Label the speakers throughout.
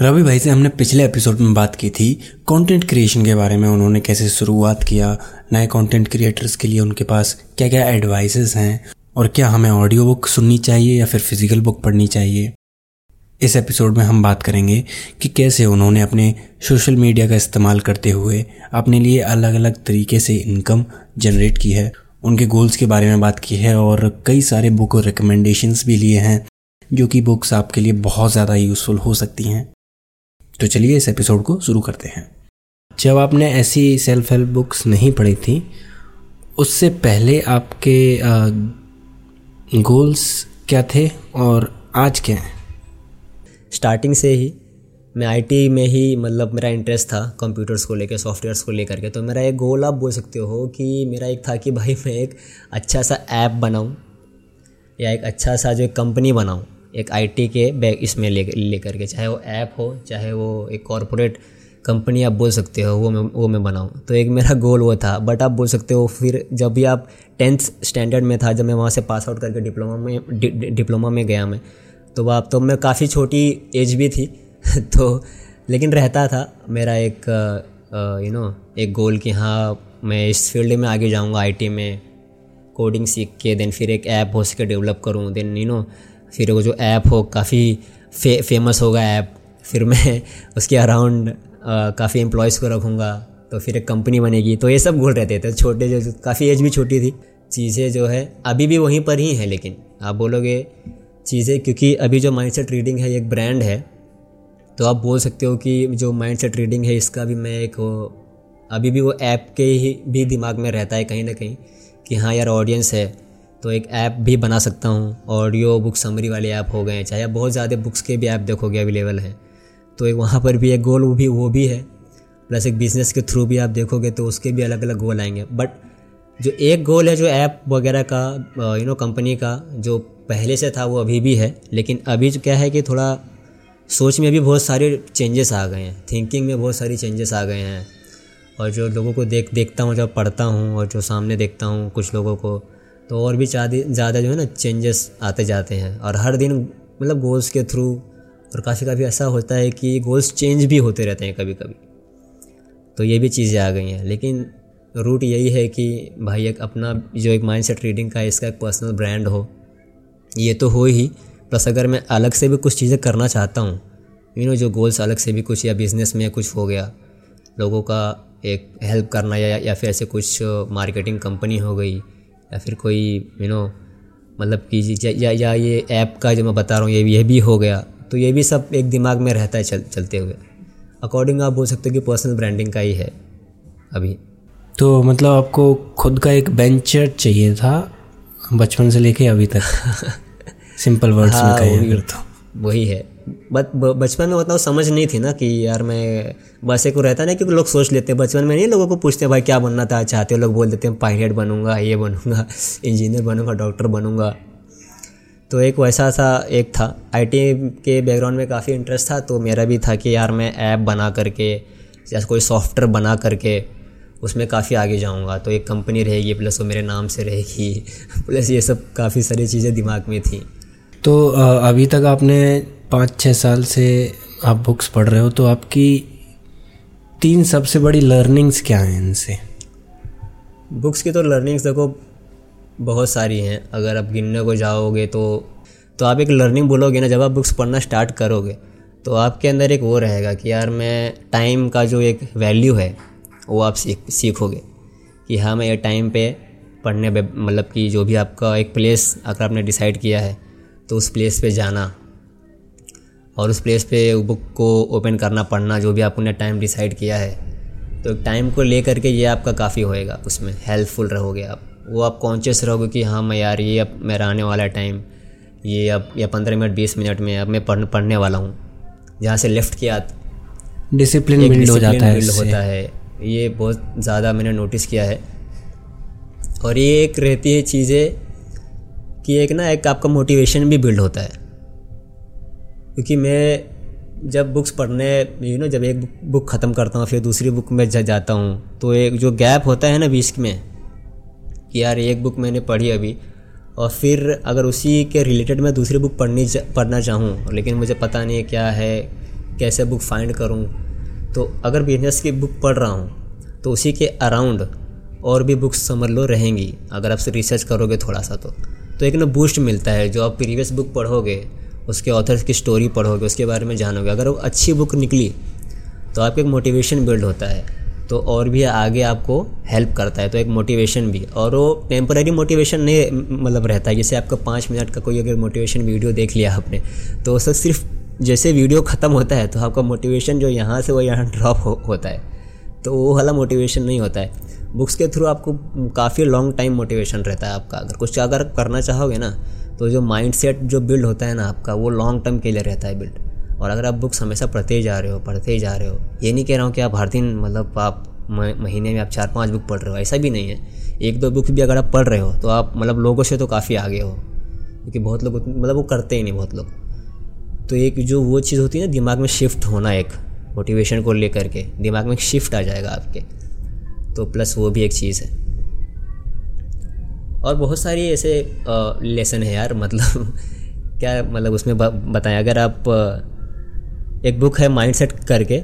Speaker 1: रवि भाई से हमने पिछले एपिसोड में बात की थी कंटेंट क्रिएशन के बारे में, उन्होंने कैसे शुरुआत किया, नए कंटेंट क्रिएटर्स के लिए उनके पास क्या क्या एडवाइसेस हैं, और क्या हमें ऑडियो बुक सुननी चाहिए या फिर फ़िज़िकल बुक पढ़नी चाहिए। इस एपिसोड में हम बात करेंगे कि कैसे उन्होंने अपने सोशल मीडिया का इस्तेमाल करते हुए अपने लिए अलग अलग तरीके से इनकम जनरेट की है। उनके गोल्स के बारे में बात की है और कई सारे बुक रिकमेंडेशंस भी लिए हैं, जो कि बुक्स आपके लिए बहुत ज़्यादा यूज़फुल हो सकती हैं। तो चलिए इस एपिसोड को शुरू करते हैं। जब आपने ऐसी सेल्फ हेल्प बुक्स नहीं पढ़ी थी, उससे पहले आपके गोल्स क्या थे और आज क्या हैं?
Speaker 2: स्टार्टिंग से ही, मैं आईटी में ही मतलब मेरा इंटरेस्ट था कंप्यूटर्स को लेकर सॉफ्टवेयर्स को लेकर के। तो मेरा एक गोल आप बोल सकते हो कि मेरा एक था कि भाई मैं एक अच्छा सा ऐप बनाऊँ या एक अच्छा सा जो कंपनी बनाऊँ। एक आईटी के बैग इसमें ले लेकर के चाहे वो ऐप हो चाहे वो एक कॉरपोरेट कंपनी आप बोल सकते हो वो मैं वो मैं बनाऊँ। तो एक मेरा गोल वो था बट आप बोल सकते हो फिर जब भी आप टेंथ स्टैंडर्ड में था जब मैं वहाँ से पास आउट करके डिप्लोमा में डि, डिप्लोमा में गया मैं तो वह तो मैं काफ़ी छोटी एज भी थी तो लेकिन रहता था मेरा एक यू नो एक गोल कि हाँ मैं इस फ़ील्ड में आगे जाऊँगा आई में कोडिंग सीख के देन फिर एक ऐप हो सके डेवलप करूँ देन यू नो फिर वो जो ऐप हो काफ़ी फे, फ़ेमस होगा ऐप फिर मैं उसके अराउंड काफ़ी एम्प्लॉयज़ को रखूँगा तो फिर एक कंपनी बनेगी तो ये सब गोल रहते थे। छोटे जो काफ़ी एज भी छोटी थी। चीज़ें जो है अभी भी वहीं पर ही हैं लेकिन आप बोलोगे चीज़ें क्योंकि अभी जो माइंड सेट रीडिंग है एक ब्रांड है तो आप बोल सकते हो कि जो माइंड सेट रीडिंग है इसका भी मैं एक अभी भी वो ऐप के ही भी दिमाग में रहता है कहीं ना कहीं कि हाँ यार ऑडियंस है। तो एक ऐप भी बना सकता हूँ। ऑडियो बुक समरी वाले ऐप हो गए हैं। चाहे बहुत ज़्यादा बुक्स के भी ऐप देखोगे अवेलेबल हैं। तो एक वहाँ पर भी एक गोल वो भी वो भी है। प्लस एक बिज़नेस के थ्रू भी आप देखोगे तो उसके भी अलग अलग गोल आएँगे। बट जो एक गोल है जो ऐप वगैरह का यू नो कंपनी का, जो पहले से था वो अभी भी है। लेकिन अभी जो क्या है कि थोड़ा सोच में भी बहुत सारे चेंजेस आ गए हैं। थिंकिंग में बहुत सारी चेंजेस आ गए हैं। और जो लोगों को देख, देखता हूँ जब पढ़ता हूँ और जो सामने देखता हूँ कुछ लोगों को तो और भी ज़्यादा जो है ना चेंजेस आते जाते हैं। और हर दिन मतलब गोल्स के थ्रू और काफ़ी काफ़ी ऐसा होता है कि गोल्स चेंज भी होते रहते हैं कभी कभी तो ये भी चीज़ें आ गई हैं। लेकिन रूट यही है कि भाई एक अपना जो एक माइंड सेट रीडिंग का इसका एक पर्सनल ब्रांड हो, ये तो हो ही। प्लस अगर मैं अलग से भी कुछ चीज़ें करना चाहता हूँ यू नो जो गोल्स अलग से भी कुछ या बिज़नेस में कुछ हो गया, लोगों का एक हेल्प करना या या फिर ऐसे कुछ मार्केटिंग कंपनी हो गई या फिर कोई यू नो मतलब कि या, या ये ऐप का जो मैं बता रहा हूँ ये ये भी हो गया तो ये भी सब एक दिमाग में रहता है चल चलते हुए। अकॉर्डिंग आप बोल सकते हो कि पर्सनल ब्रांडिंग का ही है अभी।
Speaker 1: तो मतलब आपको खुद का एक बेंचर चाहिए था बचपन से लेके अभी तक। सिंपल वर्ड्स हाँ, में कहें तो।
Speaker 2: वही है। बट बचपन में उतना समझ नहीं थी ना कि यार मैं बस एक रहता ना क्योंकि लोग सोच लेते हैं। बचपन में नहीं, लोगों को पूछते हैं, भाई, क्या बनना था? चाहते हो, लोग बोल देते हैं, पायलट बनूँगा, ये बनूँगा, इंजीनियर बनूँगा, डॉक्टर बनूँगा। तो एक वैसा सा एक था। आईटी के बैकग्राउंड में काफ़ी इंटरेस्ट था तो मेरा भी था कि यार मैं ऐप बना करके, या कोई सॉफ्टवेयर बना करके उसमें काफ़ी आगे जाऊँगा। तो एक कंपनी रहेगी प्लस वो मेरे नाम से रहेगी। प्लस ये सब काफ़ी सारी चीज़ें दिमाग में थी।
Speaker 1: तो अभी तक आपने पाँच छः साल से आप बुक्स पढ़ रहे हो तो आपकी तीन सबसे बड़ी लर्निंग्स क्या हैं इनसे?
Speaker 2: बुक्स की तो लर्निंग्स देखो, बहुत सारी हैं। अगर आप गिनने को जाओगे तो तो आप एक लर्निंग बोलोगे ना, जब आप बुक्स पढ़ना स्टार्ट करोगे तो आपके अंदर एक वो रहेगा कि यार मैं टाइम का जो एक वैल्यू है, वो आप सीख, सीखोगे। कि हाँ मैं ये टाइम पे पढ़ने मतलब कि जो भी आपका एक प्लेस अगर आपने डिसाइड किया है तो उस प्लेस पे जाना और उस प्लेस पे बुक को ओपन करना पढ़ना जो भी आपने टाइम डिसाइड किया है। तो टाइम को ले करके ये आपका काफ़ी होएगा उसमें हेल्पफुल रहोगे आप। वो आप कॉन्शियस रहोगे कि हाँ मैं यार ये अब मेरा आने वाला टाइम ये अब या पंद्रह मिनट बीस मिनट में अब मैं पढ़ पढ़ने वाला हूँ। जहाँ से लेफ़्ट किया
Speaker 1: डिसिप्लिन बिल्ड हो जाता है बिल्ड
Speaker 2: होता है। ये बहुत ज़्यादा मैंने नोटिस किया है। और ये एक रहती है चीज़ें कि एक ना एक आपका मोटिवेशन भी बिल्ड होता है। क्योंकि मैं जब बुक्स पढ़ने यू नो जब एक बुक ख़त्म करता हूँ, फिर दूसरी बुक में जा, जाता हूँ तो एक जो गैप होता है ना बीच में, कि यार एक बुक मैंने पढ़ी अभी, और फिर अगर उसी के रिलेटेड मैं दूसरी बुक पढ़नी पढ़ना चाहूँ, लेकिन मुझे पता नहीं क्या है, कैसे बुक फाइंड करूँ तो अगर बिज़नेस की बुक पढ़ रहा हूँ तो उसी के अराउंड और भी बुक्स समझ लो रहेंगी, अगर आप रिसर्च करोगे थोड़ा सा तो। तो एक ना बूस्ट मिलता है जो आप प्रीवियस बुक पढ़ोगे उसके ऑथर्स की स्टोरी पढ़ोगे उसके बारे में जानोगे। अगर वो अच्छी बुक निकली तो आपको एक मोटिवेशन बिल्ड होता है तो और भी आगे आपको हेल्प करता है तो एक मोटिवेशन भी। और वो टेम्पररी मोटिवेशन नहीं मतलब रहता है जैसे आपका पाँच मिनट का कोई अगर मोटिवेशन वीडियो देख लिया आपने तो उससे सिर्फ़ जैसे वीडियो ख़त्म होता है तो आपका मोटिवेशन जो यहाँ से वो यहाँ ड्रॉप हो, होता है। तो वो वाला मोटिवेशन नहीं होता है। बुक्स के थ्रू आपको काफ़ी लॉन्ग टाइम मोटिवेशन रहता है आपका। अगर कुछ अगर करना चाहोगे ना तो जो माइंड सेट जो बिल्ड होता है ना आपका, वो लॉन्ग टर्म के लिए रहता है बिल्ड और अगर आप बुक्स हमेशा पढ़ते ही जा रहे हो, पढ़ते ही जा रहे हो, ये नहीं कह रहा हूँ कि आप हर दिन मतलब आप महीने में आप चार पाँच बुक पढ़ रहे हो, ऐसा भी नहीं है। एक दो बुक भी अगर आप पढ़ रहे हो तो आप मतलब लोगों से तो काफ़ी आगे हो, क्योंकि बहुत लोग मतलब वो करते ही नहीं बहुत लोग। तो एक जो वो चीज़ होती है ना, दिमाग में शिफ्ट होना एक मोटिवेशन को लेकर के, दिमाग में शिफ्ट आ जाएगा आपके। तो प्लस वो भी एक चीज़ है। और बहुत सारी ऐसे लेसन है यार मतलब क्या मतलब उसमें बताएँ, अगर आप एक बुक है माइंड सेट करके,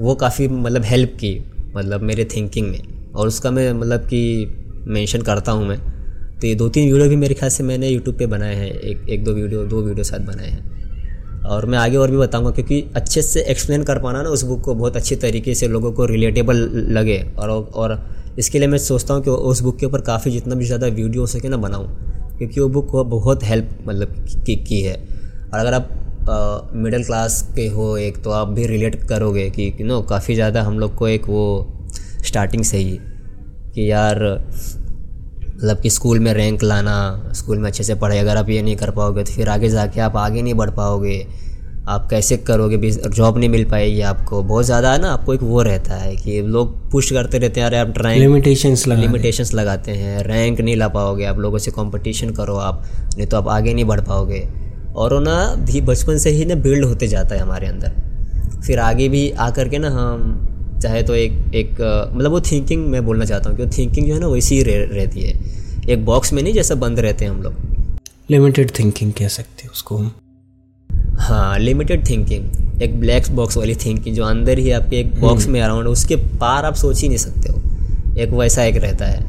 Speaker 2: वो काफ़ी मतलब हेल्प की मतलब मेरे थिंकिंग में। और उसका मैं मतलब कि मेंशन करता हूँ मैं। तो ये दो तीन वीडियो भी मेरे ख्याल से मैंने यूट्यूब पे बनाए हैं, एक एक दो वीडियो दो वीडियो साथ बनाए हैं। और मैं आगे और भी बताऊँगा क्योंकि अच्छे से एक्सप्लेन कर पाना ना उस बुक को बहुत अच्छे तरीके से लोगों को रिलेटेबल लगे। और और इसके लिए मैं सोचता हूँ कि उस बुक के ऊपर काफ़ी जितना भी ज़्यादा वीडियो हो सके ना बनाऊँ क्योंकि वो बुक बहुत हेल्प मतलब की, की है। और अगर आप मिडिल क्लास के हो एक तो आप भी रिलेट करोगे कि नो काफ़ी ज़्यादा हम लोग को एक वो स्टार्टिंग से ही कि यार मतलब कि स्कूल में रैंक लाना स्कूल में अच्छे से पढ़ाई अगर आप ये नहीं कर पाओगे तो फिर आगे जाके आप आगे नहीं बढ़ पाओगे। आप कैसे करोगे भी जॉब नहीं मिल पाएगी आपको? बहुत ज़्यादा है ना आपको एक वो रहता है कि लोग पुश करते रहते हैं अरे आप ट्राइंग
Speaker 1: लिमिटेशंस लगा
Speaker 2: लिमिटेशंस लगाते हैं रैंक नहीं ला पाओगे आप लोगों से कंपटीशन करो आप नहीं तो आप आगे नहीं बढ़ पाओगे। और ना भी बचपन से ही ना बिल्ड होते जाता है हमारे अंदर। फिर आगे भी आकर के ना हम चाहे तो एक एक मतलब वो थिंकिंग मैं बोलना चाहता हूँ कि थिंकिंग जो है ना वैसी ही रह, रहती है। एक बॉक्स में नहीं जैसा बंद रहते हैं हम लोग।
Speaker 1: लिमिटेड थिंकिंग कह सकते हैं उसको हम।
Speaker 2: हाँ लिमिटेड थिंकिंग एक ब्लैक बॉक्स वाली थिंकिंग जो अंदर ही आपके एक बॉक्स हम्म। में अराउंड उसके पार आप सोच ही नहीं सकते हो। एक वैसा एक रहता है।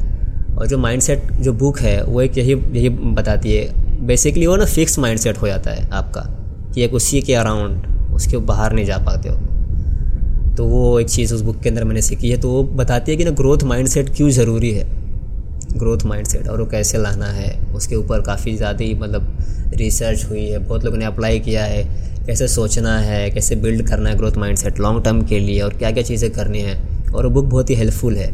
Speaker 2: और जो माइंडसेट जो बुक है वो एक यही यही बताती है। बेसिकली वो ना फिक्स माइंडसेट हो जाता है आपका कि एक उसी के अराउंड उसके बाहर नहीं जा पाते हो। तो वो एक चीज़ उस बुक के अंदर मैंने सीखी है तो वो बताती है कि ना ग्रोथ माइंडसेट क्यों ज़रूरी है? ग्रोथ माइंडसेट और वो कैसे लाना है? उसके ऊपर काफ़ी ज़्यादा ही मतलब रिसर्च हुई है, बहुत लोगों ने अप्लाई किया है, कैसे सोचना है, कैसे बिल्ड करना है ग्रोथ माइंडसेट लॉन्ग टर्म के लिए, और क्या क्या चीज़ें करनी है, और वो बुक बहुत ही हेल्पफुल है।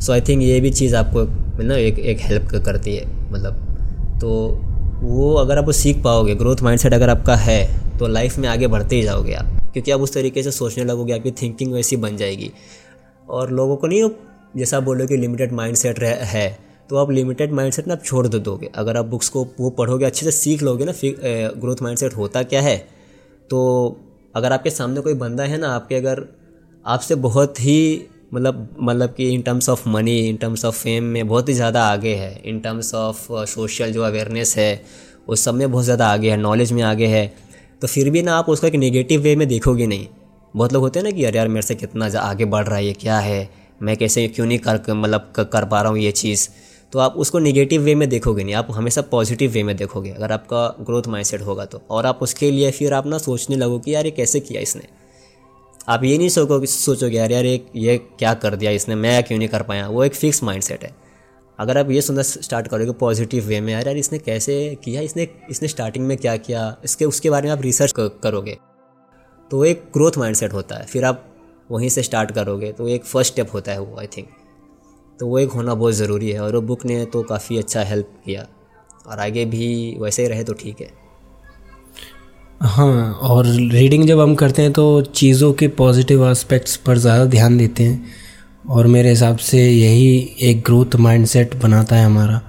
Speaker 2: सो आई थिंक ये भी चीज़ आपको ना एक एक हेल्प करती है मतलब। तो वो अगर आप वो सीख पाओगे ग्रोथ माइंडसेट अगर आपका है तो लाइफ में आगे बढ़ते ही जाओगे आप। क्योंकि आप उस तरीके से सोचने लगोगे, आपकी थिंकिंग वैसी बन जाएगी। और लोगों को नहीं हो, जैसा आप बोलो कि लिमिटेड माइंड सेट है तो आप लिमिटेड माइंड सेट ना आप छोड़ दो दोगे। अगर आप बुक्स को, वो पढ़ोगे, अच्छे से सीख लोगे ना ग्रोथ माइंड सेट होता क्या है तो अगर आपके सामने कोई बंदा है ना, आपके अगर, आपसे बहुत ही मतलब मतलब कि in terms of money in terms of fame में बहुत ही ज़्यादा आगे है। इन टर्म्स ऑफ़ सोशल जो अवेयरनेस है, उस सब में बहुत ज़्यादा आगे है नॉलेज में आगे है। तो फिर भी ना आप उसको एक नेगेटिव वे में देखोगे नहीं। बहुत लोग होते हैं ना कि, यार यार, मेरे से कितना आगे बढ़ रहा है, ये क्या है? मैं कैसे क्यों नहीं कर मतलब कर पा रहा हूँ ये चीज़? तो आप उसको नेगेटिव वे में देखोगे नहीं। आप हमेशा पॉजिटिव वे में देखोगे, अगर आपका ग्रोथ माइंडसेट होगा तो। और आप उसके लिए फिर आप ना सोचने लगो कि, यार, ये कैसे किया इसने? आप ये नहीं सोचो सोचोगे, यार यार एक ये क्या कर दिया इसने? मैं क्यों नहीं कर पाया? वो एक फिक्स माइंडसेट है। अगर आप ये सुनना स्टार्ट करोगे पॉजिटिव वे में, यार यार, इसने कैसे किया? इसने इसने स्टार्टिंग में क्या किया? इसके, उसके बारे में आप रिसर्च करोगे। तो एक ग्रोथ माइंडसेट होता है। फिर आप वहीं से स्टार्ट करोगे। तो एक फ़र्स्ट स्टेप होता है वो आई थिंक तो वो एक होना बहुत ज़रूरी है। और वो बुक ने तो काफ़ी अच्छा हेल्प किया। और आगे भी वैसे ही रहे तो ठीक है।
Speaker 1: हाँ और रीडिंग जब हम करते हैं तो चीज़ों के पॉजिटिव एस्पेक्ट्स पर ज़्यादा ध्यान देते हैं। और मेरे हिसाब से यही एक ग्रोथ माइंडसेट बनाता है हमारा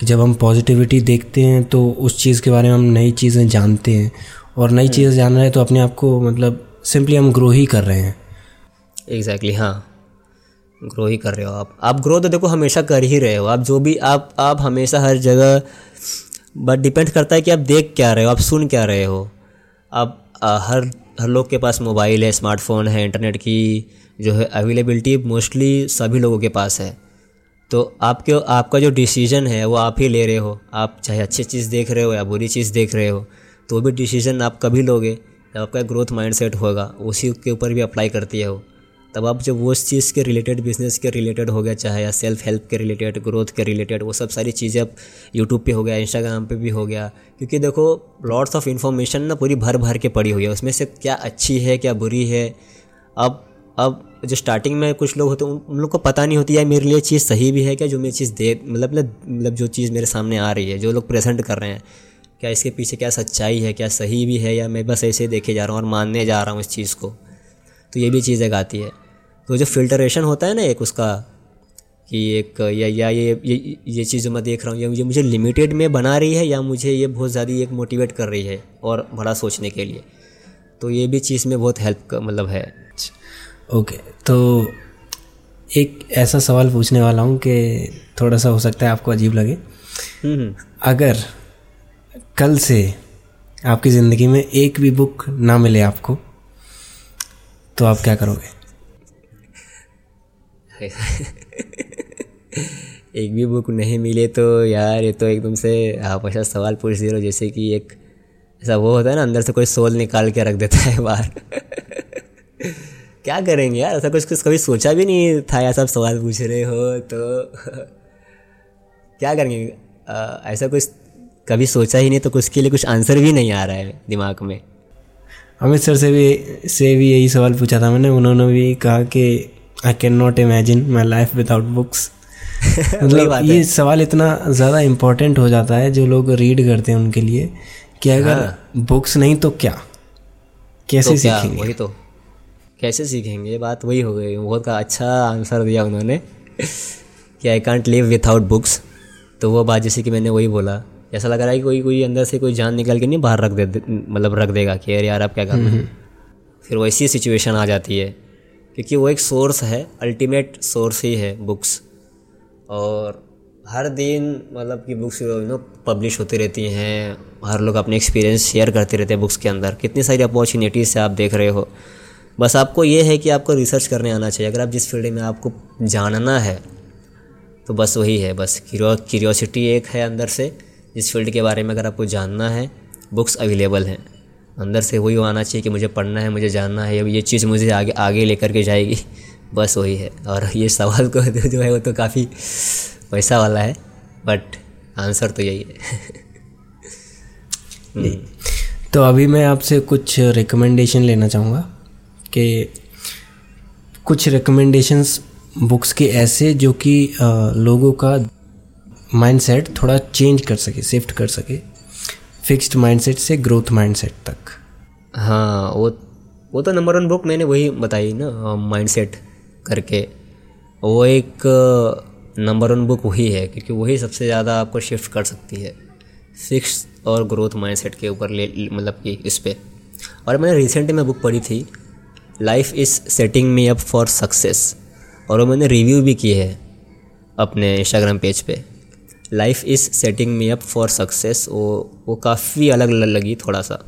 Speaker 1: कि जब हम पॉजिटिविटी देखते हैं तो उस चीज़ के बारे में हम नई चीज़ें जानते हैं। और नई चीज़ें जान रहे हैं तो अपने आप को मतलब सिंपली हम ग्रो ही कर रहे हैं।
Speaker 2: एग्जैक्टली exactly, हाँ। ग्रो ही कर रहे हो आप। आप ग्रो तो देखो हमेशा कर ही रहे हो। आप जो भी आप आप हमेशा हर जगह बट डिपेंड करता है कि आप देख क्या रहे हो आप सुन क्या रहे हो। अब हर हर लोग के पास मोबाइल है स्मार्टफ़ोन है इंटरनेट की जो है अवेलेबिलिटी मोस्टली सभी लोगों के पास है। तो आपके, आपका जो डिसीज़न है, वो आप ही ले रहे हो। आप चाहे अच्छी चीज़ देख रहे हो या बुरी चीज़ देख रहे हो तो भी डिसीज़न आप कभी लोगे, जब आपका ग्रोथ माइंडसेट होगा, उसी के ऊपर भी अप्लाई करती है वो। तब आप जब वो उस चीज़ के रिलेटेड बिज़नेस के रिलेटेड हो गया, चाहे या सेल्फ हेल्प के रिलेटेड ग्रोथ के रिलेटेड वो सब सारी चीज़ें अब यूट्यूब पे हो गया इंस्टाग्राम पे भी हो गया। क्योंकि देखो लॉट्स ऑफ़ इन्फॉर्मेशन ना पूरी भर भर के पड़ी हुई है। उसमें से क्या अच्छी है, क्या बुरी है, अब अब जो स्टार्टिंग में कुछ लोग होते हैं, उन लोग को पता नहीं होती है मेरे लिए चीज़ सही भी है क्या जो मेरी चीज़ दे मतलब मतलब जो चीज़ मेरे सामने आ रही है, जो लोग प्रेजेंट कर रहे हैं। क्या इसके पीछे क्या सच्चाई है, क्या सही भी है, या मैं बस ऐसे देखे जा रहा हूँ और मानने जा रहा हूँ इस चीज़ को। तो ये भी चीज़ एक आती है। तो जो फिल्टरेशन होता है ना एक उसका, कि एक, या या ये ये ये चीज़ मैं देख रहा हूँ, या ये मुझे लिमिटेड में बना रही है, या मुझे ये बहुत ज़्यादा एक मोटिवेट कर रही है और बड़ा सोचने के लिए। तो ये भी चीज़ में बहुत हेल्प मतलब है।
Speaker 1: ओके तो एक ऐसा सवाल पूछने वाला हूँ कि थोड़ा सा हो सकता है आपको अजीब लगे।
Speaker 2: हम्म, हम्म।
Speaker 1: अगर कल से आपकी ज़िंदगी में एक भी बुक ना मिले आपको तो आप क्या करोगे?
Speaker 2: एक भी बुक नहीं मिले तो यार ये तो एकदम से आप ऐसा सवाल पूछ दे रहे हो जैसे कि एक ऐसा वो होता है ना अंदर से कोई सोल निकाल के रख देता है बाहर। क्या करेंगे यार? ऐसा कुछ कुछ कभी सोचा भी नहीं था ऐसा सब सवाल पूछ रहे हो तो। क्या करेंगे? ऐसा कुछ कभी सोचा ही नहीं तो उसके लिए कुछ आंसर भी नहीं आ रहा है दिमाग में।
Speaker 1: अमित सर से भी से भी यही सवाल पूछा था मैंने। उन्होंने भी कहा कि I can not imagine my life without books मतलब ये सवाल इतना ज़्यादा इम्पोर्टेंट हो जाता है जो लोग रीड करते हैं उनके लिए कि अगर हाँ। बुक्स नहीं तो क्या? कैसे तो सीखेंगे?
Speaker 2: वही तो। कैसे सीखेंगे? ये बात वही हो गई। बहुत का अच्छा आंसर दिया उन्होंने कि I can't live without books तो वो बात जैसे कि मैंने वही बोला। ऐसा लग रहा है कि कोई कोई अंदर से कोई जान निकल के नहीं बाहर रख दे मतलब रख देगा कि अरे यार आप क्या करना हैं? फिर वैसी सिचुएशन आ जाती है। क्योंकि वो एक सोर्स है अल्टीमेट सोर्स ही है बुक्स और हर दिन मतलब कि बुक्स यू नो पब्लिश होती रहती हैं। हर लोग अपने एक्सपीरियंस शेयर करते रहते हैं बुक्स के अंदर। कितनी सारी अपॉर्चुनिटीज़ से आप देख रहे हो। बस आपको ये है कि आपको रिसर्च करने आना चाहिए। अगर आप जिस फ़ील्ड में आपको जानना है तो बस वही है। बस क्यूरियोसिटी एक है अंदर से। जिस फ़ील्ड के बारे में अगर आपको जानना है बुक्स अवेलेबल हैं। अंदर से वही आना चाहिए कि मुझे पढ़ना है, मुझे जानना है, ये चीज़ मुझे आगे आगे लेकर के जाएगी। बस वही है। और ये सवाल को जो है वो तो काफ़ी पैसा वाला है बट आंसर तो यही है।
Speaker 1: तो अभी मैं आपसे कुछ रिकमेंडेशन लेना चाहूँगा। कि कुछ रिकमेंडेशंस बुक्स के ऐसे जो कि लोगों का माइंडसेट थोड़ा चेंज कर सके शिफ्ट कर सके फिक्स्ड माइंडसेट से ग्रोथ माइंडसेट तक।
Speaker 2: हाँ वो वो तो नंबर वन बुक मैंने वही बताई ना माइंडसेट करके। वो एक नंबर वन बुक वही है, क्योंकि वही सबसे ज़्यादा आपको शिफ्ट कर सकती है। फिक्स और ग्रोथ माइंडसेट के ऊपर ले मतलब कि इस पर और मैंने रिसेंटली में बुक पढ़ी थी life is setting me up for success और वो मैंने रिव्यू भी की है अपने इंस्टाग्राम पेज पे। Life is setting me up for success वो वो काफ़ी अलग लगी थोड़ा सा।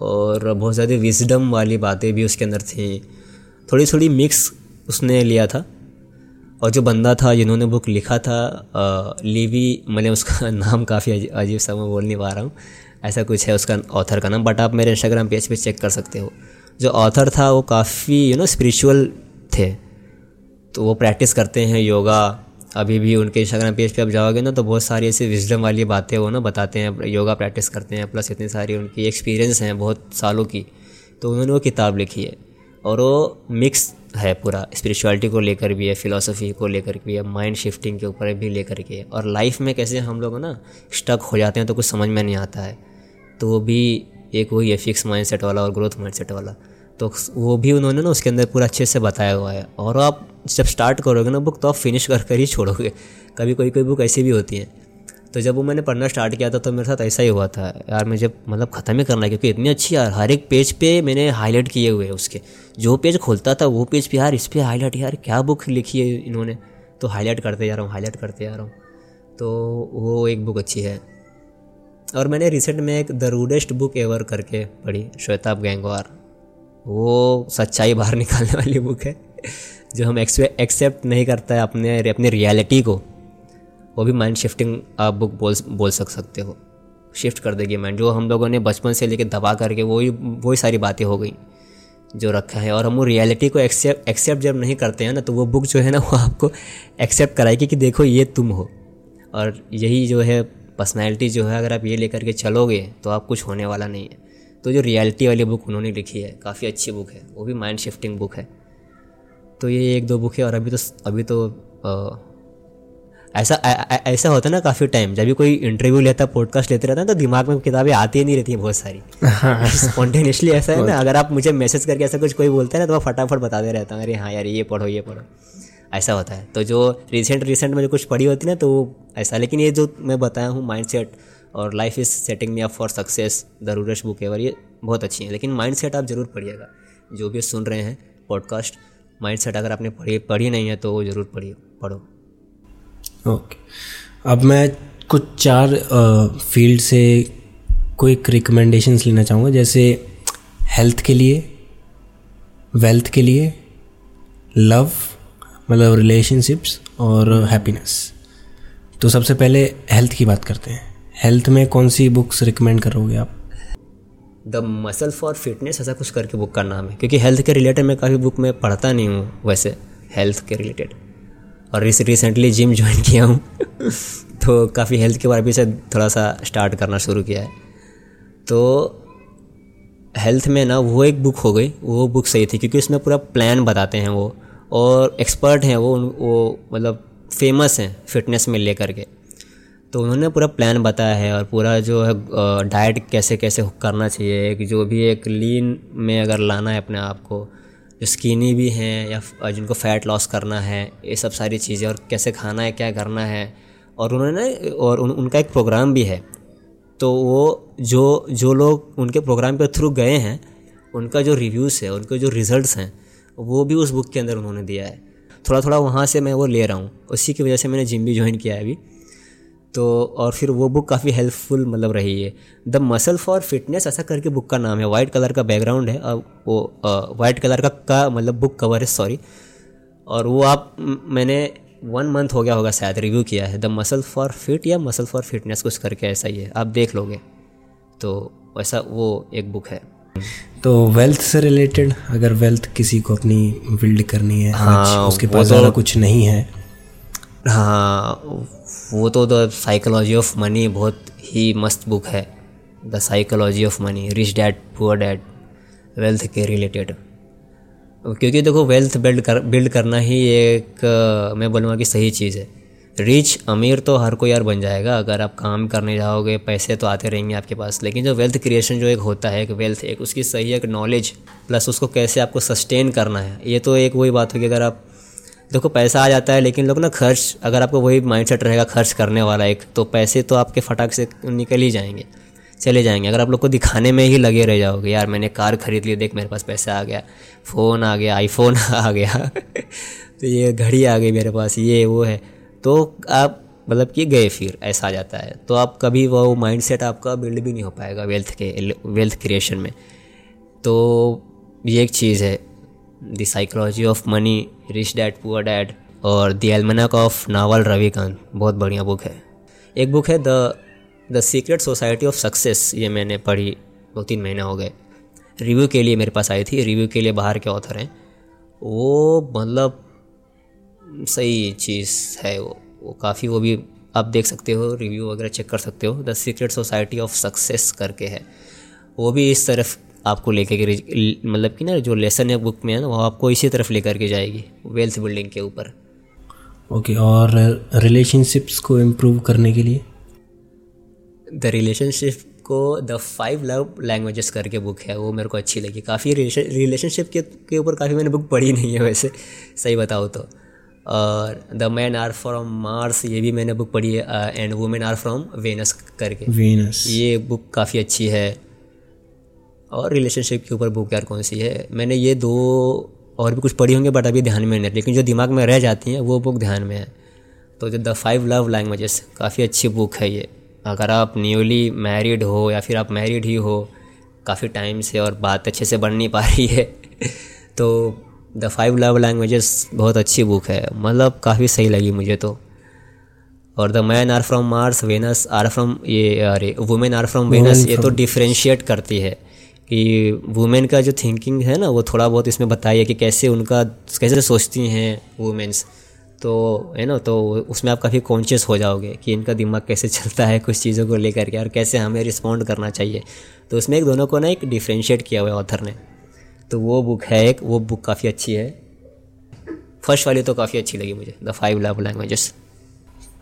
Speaker 2: और बहुत ज़्यादा विजडम वाली बातें भी उसके अंदर थी। थोड़ी थोड़ी मिक्स उसने लिया था। और जो बंदा था, जिन्होंने बुक लिखा था लीवी मैंने उसका नाम काफ़ी अजीब सा मैं बोल नहीं पा रहा हूँ। ऐसा कुछ है उसका ऑथर का नाम बट आप मेरे इंस्टाग्राम पेज पे चेक कर सकते हो। जो ऑथर था, वो काफ़ी यू नो स्पिरिचुअल थे। तो वो प्रैक्टिस करते हैं योगा अभी भी उनके इंस्टाग्राम पेज पे आप जाओगे ना तो बहुत सारी ऐसी विजडम वाली बातें वो ना बताते हैं। योगा प्रैक्टिस करते हैं प्लस इतनी सारी उनकी एक्सपीरियंस हैं बहुत सालों की। तो उन्होंने वो किताब लिखी है। और वो मिक्स है पूरा स्पिरिचुअलिटी को लेकर भी है फिलोसफी को लेकर भी है माइंड शिफ्टिंग के ऊपर भी लेकर के और लाइफ में कैसे हम लोग ना स्टक हो जाते हैं तो कुछ समझ में नहीं आता है। तो वो भी एक वही है फिक्स माइंड वाला और ग्रोथ माइंड वाला। तो वो भी उन्होंने ना उसके अंदर पूरा अच्छे से बताया हुआ है। और आप जब स्टार्ट करोगे ना बुक तो आप फिनिश कर कर ही छोड़ोगे। कभी कोई कोई बुक ऐसी भी होती हैं। तो जब वो मैंने पढ़ना स्टार्ट किया था तो मेरे साथ ऐसा ही हुआ था। यार, मुझे मतलब ख़त्म ही करना है, क्योंकि इतनी अच्छी यार, हर एक पेज पे मैंने हाईलाइट किए हुए उसके। जो पेज खोलता था, वो पेज पे यार इस पर हाईलाइट यार क्या बुक लिखी है इन्होंने। तो हाईलाइट करते जा रहा हूँ हाईलाइट करते जा रहा हूँ। तो वो एक बुक अच्छी है। और मैंने रिसेंट में एक द रूडेस्ट बुक एवर करके पढ़ी, श्वेताब गैंगवार। वो सच्चाई बाहर निकालने वाली बुक है, जो हम एक्सेप्ट नहीं करता है अपने, अपनी रियलिटी को। वो भी माइंड शिफ्टिंग आप बुक बोल बोल सक, सकते हो। शिफ्ट कर देगी माइंड जो हम लोगों ने बचपन से लेके दबा करके वही वही सारी बातें हो गई, जो रखा है। और हम वो रियलिटी को एक्सेप्ट एक्सेप्ट जब नहीं करते हैं ना तो वो बुक जो है ना, वो आपको एक्सेप्ट कराएगी कि देखो, ये तुम हो। और यही जो है पर्सनैलिटी जो है अगर आप ये लेकर के चलोगे तो आप कुछ होने वाला नहीं है। तो जो रियलिटी वाली बुक उन्होंने लिखी है काफ़ी अच्छी बुक है। वो भी माइंड शिफ्टिंग बुक है। तो ये एक दो बुक है और अभी तो अभी तो आ, ऐसा आ, आ, ऐसा होता है ना काफ़ी टाइम जब भी कोई इंटरव्यू लेता है पॉडकास्ट लेते रहता है तो दिमाग में किताबें आती ही नहीं रहती है बहुत सारी। स्पॉन्टेनियसली ऐसा है ना अगर आप मुझे मैसेज करके ऐसा कुछ कोई बोलता है ना तो मैं फटाफट बताते रहता हूँ अरे हाँ यार ये पढ़ो ये पढ़ो। ऐसा होता है। तो जो रिसेंट रिसेंट में जो कुछ पढ़ी होती ना तो ऐसा। लेकिन ये जो मैं बताया हूँ माइंड सेट और life is setting me up for success the rush book ever ये बहुत अच्छी है। लेकिन माइंड सेट आप ज़रूर पढ़िएगा। जो भी सुन रहे हैं पॉडकास्ट माइंड सेट अगर आपने पढ़ी पढ़ी नहीं है तो वो ज़रूर पढ़िए, पढ़ो।
Speaker 1: ओके। okay. अब मैं कुछ चार फ़ील्ड से कोई रिकमेंडेशंस लेना चाहूँगा। जैसे हेल्थ के लिए वेल्थ के लिए लव मतलब रिलेशनशिप्स और हैप्पीनेस तो सबसे पहले हेल्थ की बात करते हैं. हेल्थ में कौन सी बुक्स रिकमेंड करोगे आप?
Speaker 2: द मसल फॉर फिटनेस ऐसा कुछ करके बुक का नाम है क्योंकि हेल्थ के रिलेटेड मैं काफ़ी बुक में पढ़ता नहीं हूँ वैसे हेल्थ के रिलेटेड और रिसेंटली जिम ज्वाइन किया हूँ तो काफ़ी हेल्थ के बारे में से थोड़ा सा स्टार्ट करना शुरू किया है. तो हेल्थ में ना वो एक बुक हो गई, वो बुक सही थी, क्योंकि उसमें पूरा प्लान बताते हैं वो और एक्सपर्ट हैं वो वो मतलब फ़ेमस हैं फिटनेस में लेकर के। तो उन्होंने पूरा प्लान बताया है और पूरा जो है डाइट कैसे कैसे करना चाहिए एक जो भी एक लीन में अगर लाना है अपने आप को जो स्कीनी भी हैं या जिनको फ़ैट लॉस करना है ये सब सारी चीज़ें और कैसे खाना है क्या करना है और उन्होंने और उन, उनका एक प्रोग्राम भी है। तो वो जो जो लोग उनके प्रोग्राम के थ्रू गए हैं उनका जो रिव्यूज़ है उनके जो रिज़ल्ट्स हैं वो भी उस बुक के अंदर उन्होंने दिया है। थोड़ा थोड़ा वहाँ से मैं वो ले रहा हूँ। उसी की वजह से मैंने जिम भी ज्वाइन किया है अभी। तो और फिर वो बुक काफ़ी हेल्पफुल मतलब रही है। द मसल फॉर फिटनेस ऐसा करके बुक का नाम है। वाइट कलर का बैकग्राउंड है। और वो वाइट कलर का का मतलब बुक कवर है सॉरी और वो आप मैंने वन मंथ हो गया होगा शायद रिव्यू किया है। द मसल फॉर फिट या मसल फॉर फिटनेस कुछ करके ऐसा ही है। आप देख लोगे। तो वैसा वो एक बुक है।
Speaker 1: तो वेल्थ से रिलेटेड अगर वेल्थ किसी को अपनी बिल्ड करनी है हाँ, आज उसके पास ज़्यादा तो, कुछ नहीं है।
Speaker 2: हाँ वो तो द साइकोलॉजी ऑफ़ मनी बहुत ही मस्त बुक है। The psychology of money rich dad poor dad wealth के रिलेटेड क्योंकि देखो वेल्थ बिल्ड कर बिल्ड करना ही एक मैं बोलूँगा कि सही चीज़ है। रिच अमीर तो हर कोई यार बन जाएगा। अगर आप काम करने जाओगे, पैसे तो आते रहेंगे आपके पास। लेकिन जो वेल्थ क्रिएशन जो एक होता है, एक वेल्थ एक उसकी सही एक नॉलेज प्लस उसको कैसे आपको सस्टेन करना है, ये तो एक वही बात होगी। अगर आप, देखो पैसा आ जाता है, लेकिन लोग ना खर्च, अगर आपको वही माइंडसेट रहेगा खर्च करने वाला एक तो पैसे तो आपके फटाक से निकल ही जाएँगे, चले जाएँगे। अगर आप लोग को दिखाने में ही लगे रह जाओगे, यार, मैंने कार खरीद ली, देख मेरे पास पैसा आ गया फ़ोन आ गया आईफोन आ गया। तो ये घड़ी आ गई मेरे पास, ये वो है। तो आप मतलब कि गए फिर, ऐसा आ जाता है। तो आप कभी वो माइंडसेट आपका बिल्ड भी नहीं हो पाएगा वेल्थ के वेल्थ क्रिएशन में। तो ये एक चीज़ है the psychology of money rich dad poor dad और the almanack of Naval Ravikant बहुत बढ़िया बुक है। एक बुक है the the secret society of success ये मैंने पढ़ी दो तीन महीने हो गए। रिव्यू के लिए मेरे पास आई थी रिव्यू के लिए बाहर के ऑथर हैं। वो मतलब सही चीज़ है वो वो काफ़ी वो भी आप देख सकते हो रिव्यू वगैरह चेक कर सकते हो। The secret society of success करके है। वो भी इस तरफ़ आपको लेके मतलब कि ना जो लेसन है बुक में है ना वो आपको इसी तरफ़ लेकर के जाएगी वेल्थ बिल्डिंग के ऊपर।
Speaker 1: ओके okay, और रिलेशनशिप्स को इम्प्रूव करने के लिए?
Speaker 2: द रिलेशनशिप को द फाइव लव लैंग्वेजेस करके बुक है वो मेरे को अच्छी लगी। काफ़ी रिलेशनशिप के ऊपर काफ़ी मैंने बुक पढ़ी नहीं है वैसे सही बताओ तो। और the man are from Mars ये भी मैंने बुक पढ़ी है and women are from Venus करके।
Speaker 1: वेनस
Speaker 2: ये बुक काफ़ी अच्छी है। और रिलेशनशिप के ऊपर बुक यार कौन सी है? मैंने ये दो और भी कुछ पढ़ी होंगे बट अभी ध्यान में नहीं लेकिन जो दिमाग में रह जाती हैं वो बुक ध्यान में है। तो जो द फाइव लव लैंग्वेजेस काफ़ी अच्छी बुक है ये। अगर आप न्यूली मैरिड हो या फिर आप मैरिड ही हो काफ़ी टाइम से और बात अच्छे से बन नहीं पा रही है। तो द फाइव लव लैंग्वेजेस बहुत अच्छी बुक है। मतलब काफ़ी सही लगी मुझे तो। और the man are from Mars Venus are from ये अरे वुमेन आर फ्रॉम वेनस ये तो डिफ्रेंशिएट करती है। कि वुमेन का जो थिंकिंग है ना वो थोड़ा बहुत इसमें बताइए कि कैसे उनका कैसे सोचती हैं वुमेंस तो है ना तो उसमें आप काफ़ी कॉन्शियस हो जाओगे कि इनका दिमाग कैसे चलता है कुछ चीज़ों को लेकर के और कैसे हमें रिस्पॉन्ड करना चाहिए। तो उसमें एक दोनों को ना एक डिफ्रेंशिएट किया हुआ है ऑथर ने। तो वो बुक है एक वो बुक काफ़ी अच्छी है। फ़र्स्ट वाली तो काफ़ी अच्छी लगी मुझे द फाइव लव लैंग्वेजेस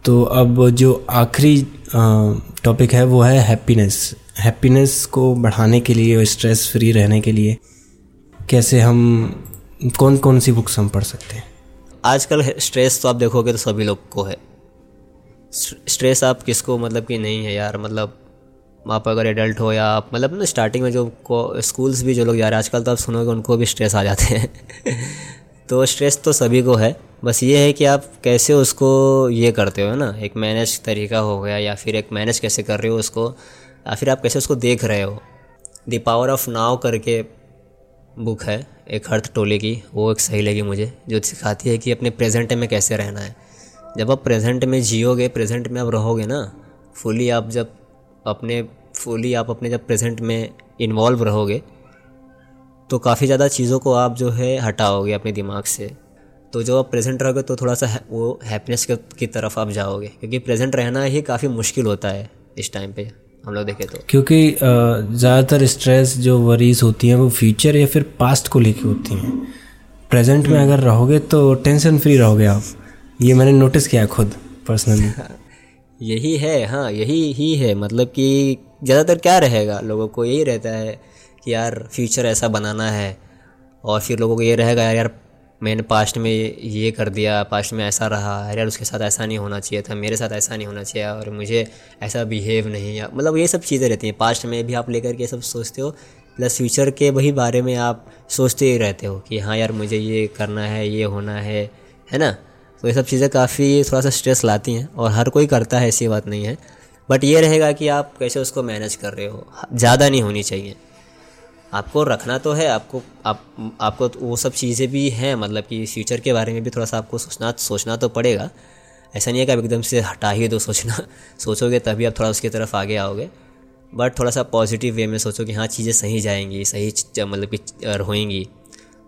Speaker 1: तो अब जो आखिरी टॉपिक है वो है हैप्पीनेस हैप्पीनेस को बढ़ाने के लिए और स्ट्रेस फ्री रहने के लिए कैसे हम कौन कौन सी बुक्स हम पढ़ सकते हैं?
Speaker 2: आजकल स्ट्रेस तो आप देखोगे तो सभी लोग को है। स्ट्रेस आप किसको मतलब कि नहीं है यार मतलब आप अगर एडल्ट हो या आप मतलब ना स्टार्टिंग में जो स्कूल्स भी जो लोग जा रहे हैं, आजकल तो आप सुनोगे उनको भी स्ट्रेस आ जाते हैं। तो स्ट्रेस तो सभी को है, बस ये है कि आप कैसे उसको ये करते हो ना? एक मैनेज तरीका हो गया या फिर एक मैनेज कैसे कर रहे हो उसको, या फिर आप कैसे उसको देख रहे हो। द पावर ऑफ़ नाव करके बुक है, एक हर्थ टोले की, वो एक सही लगी मुझे, जो सिखाती है कि अपने प्रेजेंट में कैसे रहना है। जब आप प्रेजेंट में जियोगे प्रेजेंट में आप रहोगे ना फुली आप जब अपने फुली आप अपने जब प्रेजेंट में इन्वॉल्व रहोगे तो काफ़ी ज़्यादा चीज़ों को आप जो है हटाओगे अपने दिमाग से। तो जो आप प्रेजेंट रहोगे तो थोड़ा सा वो हैप्पीनेस की तरफ़ आप जाओगे। क्योंकि प्रेजेंट रहना ही काफ़ी मुश्किल होता है इस टाइम पे हम लोग देखें तो।
Speaker 1: क्योंकि ज़्यादातर स्ट्रेस जो वरीज होती हैं वो फ्यूचर या फिर पास्ट को लेके होती हैं। प्रेजेंट में अगर रहोगे तो टेंशन फ्री रहोगे आप। ये मैंने नोटिस किया खुद पर्सनली
Speaker 2: यही है हाँ यही ही है। मतलब कि ज़्यादातर क्या रहेगा, लोगों को यही रहता है कि यार फ्यूचर ऐसा बनाना है। और फिर लोगों को ये रहेगा, यार यार, मैंने पास्ट में ये कर दिया पास्ट में ऐसा रहा। यार, उसके साथ ऐसा नहीं होना चाहिए था, मेरे साथ ऐसा नहीं होना चाहिए और मुझे ऐसा बिहेव नहीं या मतलब ये सब चीज़ें रहती हैं। पास्ट में भी आप लेकर के सब सोचते हो प्लस फ्यूचर के वही बारे में आप सोचते ही रहते हो कि हाँ यार, मुझे ये करना है, ये होना है। है ना? तो ये सब चीज़ें काफ़ी थोड़ा सा स्ट्रेस लाती हैं और हर कोई करता है, ऐसी बात नहीं है। बट ये रहेगा कि आप कैसे उसको मैनेज कर रहे हो। ज़्यादा नहीं होनी चाहिए। आपको रखना तो है, आपको, आप, आपको तो वो सब चीज़ें भी हैं मतलब कि फ्यूचर के बारे में भी थोड़ा सा आपको सोचना सोचना तो पड़ेगा। ऐसा नहीं है कि आप एकदम से हटा ही दो सोचना। सोचोगे तभी आप थोड़ा उसकी तरफ़ आगे आओगे। बट थोड़ा सा पॉजिटिव वे में सोचो कि हाँ चीज़ें सही जाएँगी, सही मतलब कि होएँगी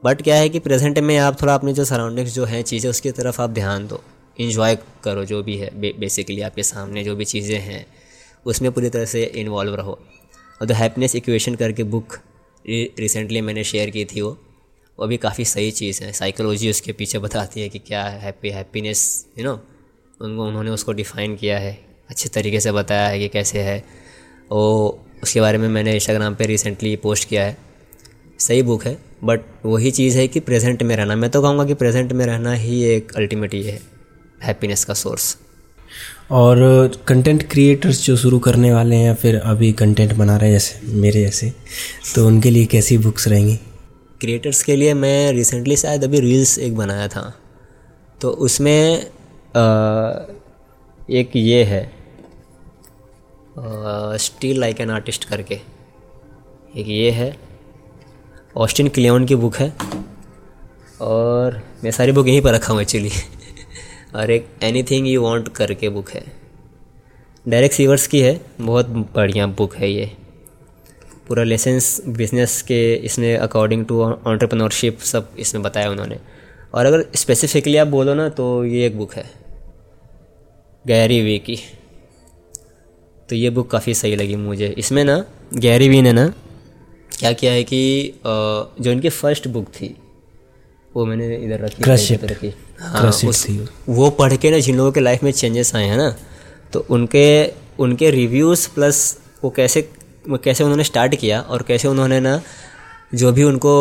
Speaker 2: बट क्या है कि प्रेजेंट में आप थोड़ा अपने जो सराउंडिंग्स जो हैं चीज़ें उसकी तरफ़ आप ध्यान दो। इन्जॉय करो जो भी है बे, बेसिकली आपके सामने जो भी चीज़ें हैं उसमें पूरी तरह से इन्वॉल्व रहो। और द हैप्पीनेस इक्वेशन करके बुक रिसेंटली मैंने शेयर की थी वो। वो भी काफ़ी सही चीज़ है। साइकोलॉजी उसके पीछे बताती है कि क्या हैप्पी हैप्पीनेस यू नो उनको उन्होंने उसको डिफ़ाइन किया है। अच्छे तरीके से बताया है कि कैसे है। वो उसके बारे में मैंने इंस्टाग्राम पे रिसेंटली पोस्ट किया है। सही बुक है बट वही चीज़ है कि प्रेजेंट में रहना। मैं तो कहूँगा कि प्रेजेंट में रहना ही एक अल्टीमेट ये है हैप्पीनेस का सोर्स
Speaker 1: और कंटेंट क्रिएटर्स जो शुरू करने वाले हैं या फिर अभी कंटेंट बना रहे हैं जैसे मेरे जैसे तो उनके लिए कैसी बुक्स रहेंगी?
Speaker 2: क्रिएटर्स के लिए मैं रिसेंटली शायद अभी रील्स एक बनाया था। तो उसमें आ, एक ये है स्टील लाइक एन आर्टिस्ट करके। एक ये है ऑस्टिन क्लियोन की बुक है। और मैं सारी बुक यहीं पर रखा हूँ एक्चुअली और एक एनी थिंग यू वॉन्ट करके बुक है। डायरेक्ट सीवर्स की है। बहुत बढ़िया बुक है ये। पूरा लेसेंस बिज़नेस के इसने अकॉर्डिंग टू ऑन्टरप्रनोरशिप सब इसमें बताया उन्होंने। और अगर स्पेसिफिकली आप बोलो ना तो ये एक बुक है। गैरी वी की। तो ये बुक काफ़ी सही लगी मुझे। इसमें ना, गैरी वी ने ना क्या किया है कि जो इनकी फ़र्स्ट बुक थी वो मैंने इधर रखी रखी। हाँ उस वो। पढ़ के ना जिन लोगों के लाइफ में चेंजेस आए हैं ना तो उनके उनके रिव्यूज़ प्लस वो कैसे कैसे उन्होंने स्टार्ट किया और कैसे उन्होंने ना जो भी उनको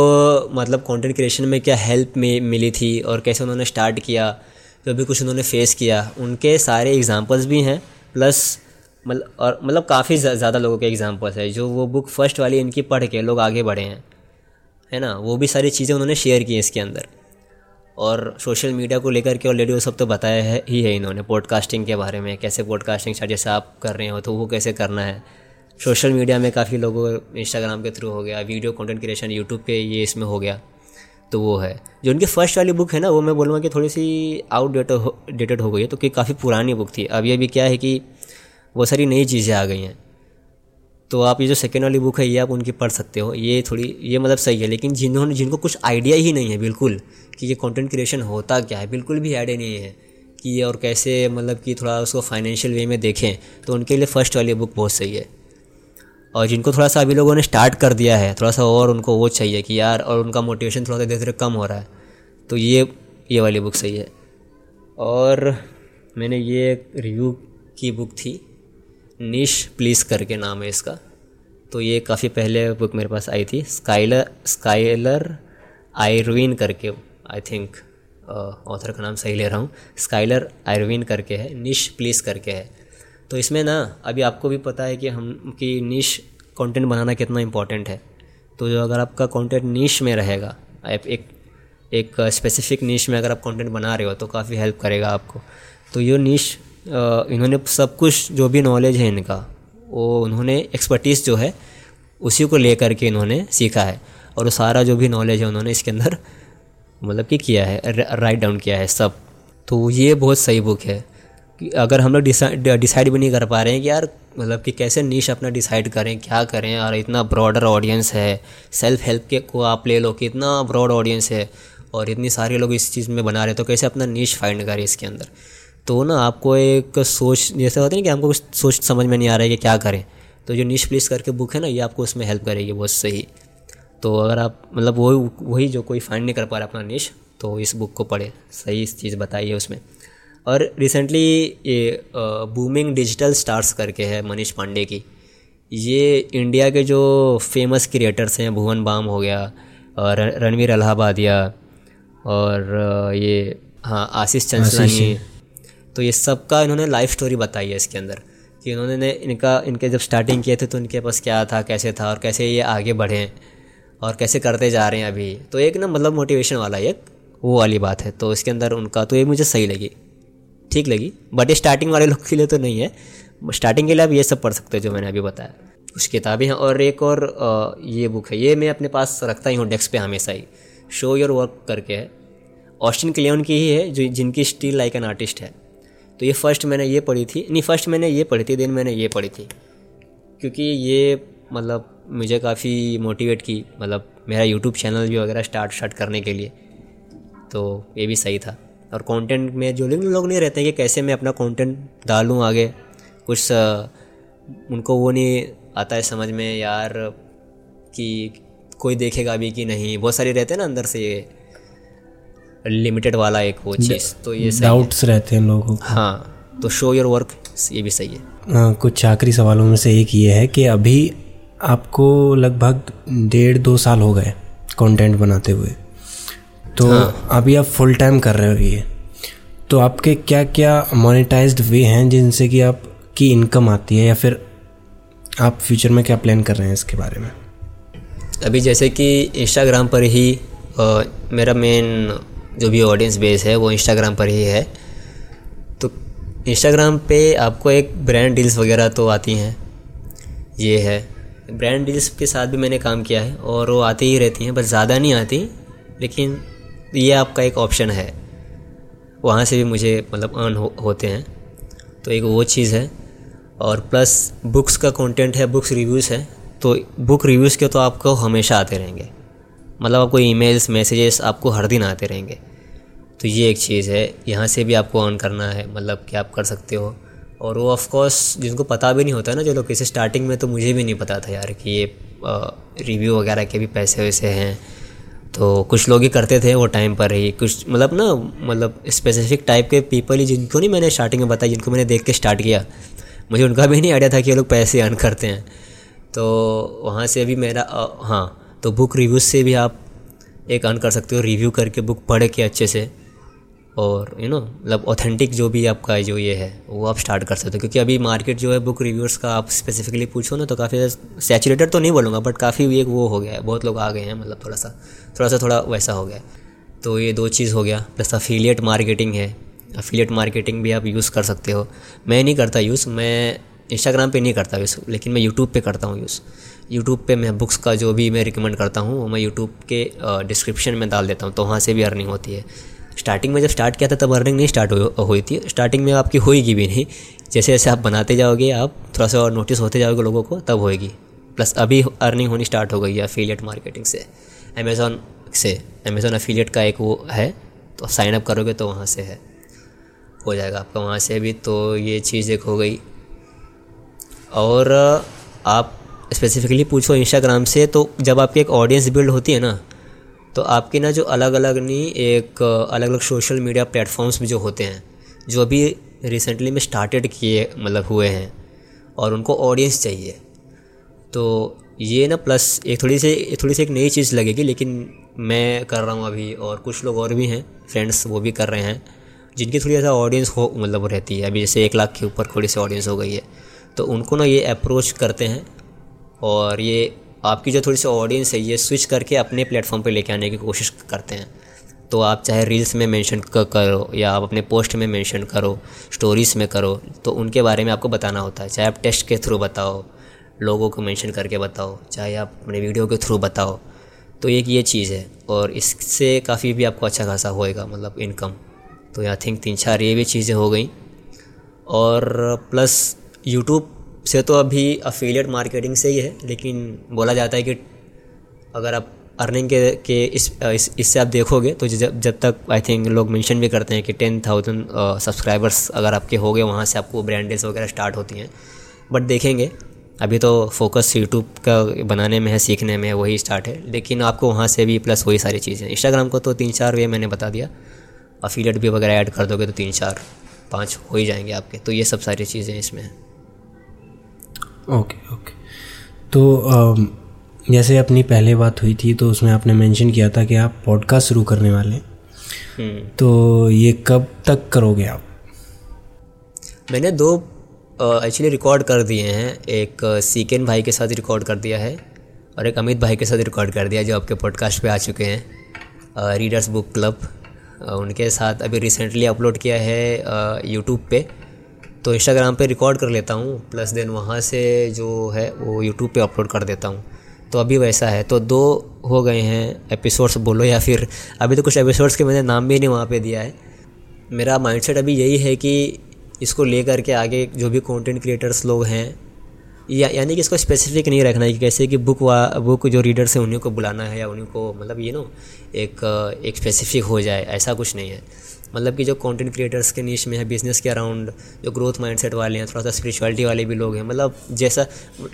Speaker 2: मतलब कंटेंट क्रिएशन में क्या हेल्प में मिली थी और कैसे उन्होंने स्टार्ट किया जो भी कुछ उन्होंने फेस किया उनके सारे एग्जांपल्स भी हैं प्लस मतलब और मतलब काफ़ी ज़्यादा लोगों के एग्जांपल्स है, जो वो बुक फ़र्स्ट वाली इनकी पढ़ के लोग आगे बढ़े हैं, है ना? वो भी सारी चीज़ें उन्होंने शेयर की हैं इसके अंदर। और सोशल मीडिया को लेकर के ऑलरेडी वो सब तो बताया है, ही है इन्होंने पॉडकास्टिंग के बारे में, कैसे पॉडकास्टिंग जैसे आप कर रहे हो तो वो कैसे करना है। सोशल मीडिया में काफ़ी लोगों इंस्टाग्राम के थ्रू हो गया वीडियो कंटेंट क्रिएशन यूट्यूब पे ये इसमें हो गया तो वो है। जो उनकी फ़र्स्ट वाली बुक है ना, वो मैं बोलूँगा कि थोड़ी सी आउटडेटेड हो डेटेड हो गई है तो कि काफ़ी पुरानी बुक थी। अब ये भी क्या है कि वो सारी नई चीज़ें आ गई हैं। तो आप ये जो सेकेंड वाली बुक है, ये आप उनकी पढ़ सकते हो। ये थोड़ी, ये मतलब सही है, लेकिन जिन्होंने, जिनको कुछ आइडिया ही नहीं है बिल्कुल कि ये कंटेंट क्रिएशन होता क्या है, बिल्कुल भी आइडिया नहीं है कि ये और कैसे मतलब कि थोड़ा उसको फाइनेंशियल वे में देखें तो उनके लिए फ़र्स्ट वाली बुक बहुत सही है। और जिनको थोड़ा सा अभी लोगों ने स्टार्ट कर दिया है, थोड़ा सा और उनको वो चाहिए कि यार, और उनका मोटिवेशन थोड़ा सा धीरे धीरे कम हो रहा है तो ये ये वाली बुक सही है। और मैंने ये रिव्यू की बुक थी निश प्लीज़ करके नाम है इसका। तो ये काफ़ी पहले बुक मेरे पास आई थी। स्काइलर स्काइलर आयरविन करके आई थिंक ऑथर का नाम सही ले रहा हूँ। स्काइलर आयरविन करके है निश प्लीज़ करके है। तो इसमें ना, अभी आपको भी पता है कि हम, कि निश कंटेंट बनाना कितना इम्पोर्टेंट है। तो जो अगर आपका कंटेंट निश में रहेगा, आप एक एक स्पेसिफिक निश में अगर आप कंटेंट बना रहे हो तो काफ़ी हेल्प करेगा आपको। तो ये निश इन्होंने सब कुछ जो भी नॉलेज है इनका, वो उन्होंने एक्सपर्टीज़ जो है, उसी को लेकर के इन्होंने सीखा है। और वो सारा जो भी नॉलेज है उन्होंने इसके अंदर मतलब कि किया है राइट डाउन किया है सब। तो ये बहुत सही बुक है कि अगर हम लोग डिसाइड भी नहीं कर पा रहे हैं कि यार मतलब कि कैसे नीश अपना डिसाइड करें, क्या करें और इतना ब्रॉडर ऑडियंस है सेल्फ हेल्प के को आप ले लो कि इतना ब्रॉड ऑडियंस है, और इतनी सारे लोग इस चीज़ में बना रहे तो कैसे अपना नीश फाइंड करें इसके अंदर? तो ना आपको एक सोच, जैसे होता है कि हमको कुछ सोच समझ में नहीं आ रहा है कि क्या करें। तो जो निश प्लीस करके बुक है ना, ये आपको उसमें हेल्प करेगी बहुत सही। तो अगर आप मतलब वही वही जो कोई फाइंड नहीं कर पा रहा अपना निश तो इस बुक को पढ़े। सही चीज़ बताइए उसमें। और रिसेंटली ये बूमिंग डिजिटल स्टार्स करके है मनीष पांडे की। ये इंडिया के जो फ़ेमस क्रिएटर्स हैं, भुवन बाम हो गया और रणवीर अलाहाबादिया और ये हाँ आशीष चंचलानी तो ये सब का इन्होंने लाइफ स्टोरी बताई है इसके अंदर, कि इन्होंने इनका, इनके जब स्टार्टिंग किए थे तो इनके पास क्या था, कैसे था, और कैसे ये आगे बढ़े, और कैसे करते जा रहे हैं अभी। तो एक ना मतलब मोटिवेशन वाला एक, वो वाली बात है। तो इसके अंदर उनका तो ये मुझे सही लगी। ठीक लगी? बट ये स्टार्टिंग वाले लोग के लिए तो नहीं है। स्टार्टिंग के लिए आप ये सब पढ़ सकते हो जो मैंने अभी बताया। कुछ किताबें हैं, और एक और ये बुक है। ये मैं अपने पास रखता ही हूँ डेस्क पे हमेशा ही। शो योर वर्क करके है। ऑस्टिन क्लियन की ही है, जो, जिनकी स्टील लाइक एन आर्टिस्ट है। तो ये फ़र्स्ट मैंने ये पढ़ी थी। नहीं फ़र्स्ट मैंने ये पढ़ी थी देन मैंने ये पढ़ी थी। क्योंकि ये मतलब मुझे काफ़ी मोटिवेट की मतलब मेरा यूट्यूब चैनल भी वगैरह स्टार्ट स्टार्ट करने के लिए। तो ये भी सही था। और कंटेंट में जो लोग नहीं रहते हैं कि कैसे मैं अपना कंटेंट डालूँ आगे, कुछ उनको वो नहीं आता है समझ में यार कि कोई देखेगा भी कि नहीं। बहुत सारे रहते हैं ना अंदर से ये लिमिटेड वाला एक वो चीज़ तो ये
Speaker 1: डाउट्स रहते हैं लोगों को।
Speaker 2: हाँ तो शो योर वर्क ये भी सही है।
Speaker 1: आ, कुछ आखिरी सवालों में से एक ये है कि अभी आपको लगभग डेढ़ दो साल हो गए कंटेंट बनाते हुए। तो हाँ। अभी आप फुल टाइम कर रहे हो ये। तो आपके क्या क्या मोनेटाइज्ड वे हैं जिनसे कि आप की इनकम आती है या फिर आप फ्यूचर में क्या प्लान कर रहे हैं इसके बारे में?
Speaker 2: अभी जैसे कि इंस्टाग्राम पर ही आ, मेरा मेन जो भी ऑडियंस बेस है वो इंस्टाग्राम पर ही है। तो इंस्टाग्राम पे आपको एक ब्रांड डील्स वगैरह तो आती हैं। ये है। ब्रांड डील्स के साथ भी मैंने काम किया है और वो आती ही रहती हैं बस ज़्यादा नहीं आती लेकिन ये आपका एक ऑप्शन है। वहाँ से भी मुझे मतलब अर्न हो, होते हैं। तो एक वो चीज़ है। और प्लस बुक्स का कंटेंट है बुक्स रिव्यूज़ है तो बुक रिव्यूज़ के तो आपको हमेशा आते रहेंगे। मतलब आपको ईमेल्स मैसेजेस आपको हर दिन आते रहेंगे। तो ये एक चीज़ है, यहाँ से भी आपको ऑन करना है मतलब कि आप कर सकते हो। और वो ऑफकोर्स जिनको पता भी नहीं होता ना, जो लोग किसी स्टार्टिंग में तो मुझे भी नहीं पता था यार कि ये रिव्यू वगैरह के भी पैसे वैसे हैं। तो कुछ लोग ही करते थे वो टाइम पर ही, कुछ मतलब ना मतलब स्पेसिफिक टाइप के पीपल ही जिनको नहीं मैंने स्टार्टिंग में बताया, जिनको मैंने देख के स्टार्ट किया, मुझे उनका भी नहीं आइडिया था कि ये लोग पैसे अर्न करते हैं। तो वहाँ से भी मेरा हाँ तो बुक रिव्यूज़ से भी आप एक अर्न कर सकते हो रिव्यू करके बुक पढ़ के अच्छे से। और यू नो मतलब ऑथेंटिक जो भी आपका जो ये है, वो आप स्टार्ट कर सकते हो। क्योंकि अभी मार्केट जो है बुक रिव्यूअर्स का आप स्पेसिफिकली पूछो ना तो काफ़ी सैचुरेटेड तो नहीं बोलूँगा बट काफ़ी एक वो हो गया है। बहुत लोग आ गए हैं मतलब थोड़ा सा थोड़ा सा, थोड़ा वैसा हो गया तो ये दो चीज़ हो गया प्लस अफिलिएट मार्केटिंग है। अफिलिएट मार्केटिंग भी आप यूज़ कर सकते हो। मैं नहीं करता यूज़ मैं इंस्टाग्राम पे नहीं करता यूज़ लेकिन मैं यूट्यूब पे करता हूँ यूज़ यूट्यूब पे मैं बुक्स का जो भी मैं रिकमेंड करता हूँ, वो मैं यूट्यूब के डिस्क्रिप्शन में डाल देता हूँ तो वहाँ से भी अर्निंग होती है। स्टार्टिंग में जब स्टार्ट किया था, तब अर्निंग नहीं स्टार्ट हुई थी। स्टार्टिंग में आपकी होएगी भी नहीं। जैसे जैसे आप बनाते जाओगे, आप थोड़ा सा और नोटिस होते जाओगे लोगों को, तब होएगी। प्लस अभी अर्निंग होनी स्टार्ट हो गई है अफिलियट मार्केटिंग से। अमेज़ॉन से अमेज़ॉन अफिलियट का एक वो है तो साइन अप करोगे तो वहाँ से है। हो जाएगा आपका वहाँ से भी तो ये चीज़ एक हो गई। और आप स्पेसिफिकली पूछो इंस्टाग्राम से तो जब आपकी एक ऑडियंस बिल्ड होती है ना तो आपकी ना जो अलग अलग नहीं, एक अलग अलग सोशल मीडिया प्लेटफॉर्म्स भी जो होते हैं, जो अभी रिसेंटली में स्टार्टेड किए मतलब हुए हैं, और उनको ऑडियंस चाहिए। तो ये ना प्लस एक थोड़ी सी थोड़ी सी एक नई चीज़ लगेगी, लेकिन मैं कर रहा हूँ अभी, और कुछ लोग और भी हैं फ्रेंड्स वो भी कर रहे हैं, जिनकी थोड़ी ऐसा ऑडियंस हो मतलब रहती है। अभी जैसे एक लाख के ऊपर थोड़ी सी ऑडियंस हो गई है। तो उनको ना ये अप्रोच करते हैं, और ये आपकी जो थोड़ी सी ऑडियंस है, ये स्विच करके अपने प्लेटफॉर्म पे लेके आने की कोशिश करते हैं। तो आप चाहे रील्स में मेंशन करो या आप अपने पोस्ट में मेंशन करो स्टोरीज़ में करो तो उनके बारे में आपको बताना होता है। चाहे आप टेस्ट के थ्रू बताओ, लोगों को मेंशन करके बताओ, चाहे आप अपने वीडियो के थ्रू बताओ तो एक ये चीज़ है। और इससे काफ़ी भी आपको अच्छा खासा होएगा मतलब इनकम तो आई थिंक तीन चार ये भी चीज़ें हो गई। और प्लस यूट्यूब से तो अभी अफिलिएट मार्केटिंग से ही है लेकिन बोला जाता है कि अगर आप अर्निंग के के इस, इससे इस आप देखोगे तो जब जब तक आई थिंक लोग मेंशन भी करते हैं कि टेन थाउज़ेंड सब्सक्राइबर्स अगर आपके हो गए वहाँ से आपको ब्रांडेज वगैरह स्टार्ट होती हैं। बट देखेंगे अभी तो फोकस यूट्यूब का बनाने में है सीखने में है वही स्टार्ट है। लेकिन आपको वहाँ से भी प्लस वही सारी चीज़ें। इंस्टाग्राम को तो तीन चार वे मैंने बता दिया। अफिलिएट भी वगैरह ऐड कर दोगे तो तीन चार पाँच हो ही जाएँगे आपके। तो ये सब सारी चीज़ें इसमें हैं।
Speaker 1: ओके ओके तो जैसे अपनी पहले बात हुई थी तो उसमें आपने मेंशन किया था कि आप पॉडकास्ट शुरू करने वाले हैं। तो ये कब तक करोगे आप?
Speaker 2: मैंने दो एक्चुअली रिकॉर्ड कर दिए हैं। एक सीकेन भाई के साथ रिकॉर्ड कर दिया है और एक अमित भाई के साथ रिकॉर्ड कर दिया जो आपके पॉडकास्ट पे आ चुके हैं रीडर्स बुक क्लब उनके साथ अभी रिसेंटली अपलोड किया है यूट्यूब पे। तो इंस्टाग्राम पे रिकॉर्ड कर लेता हूँ प्लस देन वहाँ से जो है वो यूट्यूब पे अपलोड कर देता हूँ। तो अभी वैसा है। तो दो हो गए हैं एपिसोड्स बोलो या फिर अभी तो कुछ एपिसोड्स के मैंने नाम भी नहीं वहाँ पे दिया है। मेरा माइंडसेट अभी यही है कि इसको लेकर के आगे जो भी कंटेंट क्रिएटर्स लोग हैं, या, यानी कि इसको स्पेसिफिक नहीं रखना है कि कैसे कि बुक वा बुक जो रीडर्स हैं उन्हीं को बुलाना है या उन्हीं को मतलब ये नो एक एक स्पेसिफिक हो जाए, ऐसा कुछ नहीं है। मतलब कि जो कंटेंट क्रिएटर्स के नीच में है बिज़नेस के अराउंड जो ग्रोथ माइंडसेट वाले हैं थोड़ा सा स्पिरिचुअलिटी वाले भी लोग हैं मतलब जैसा,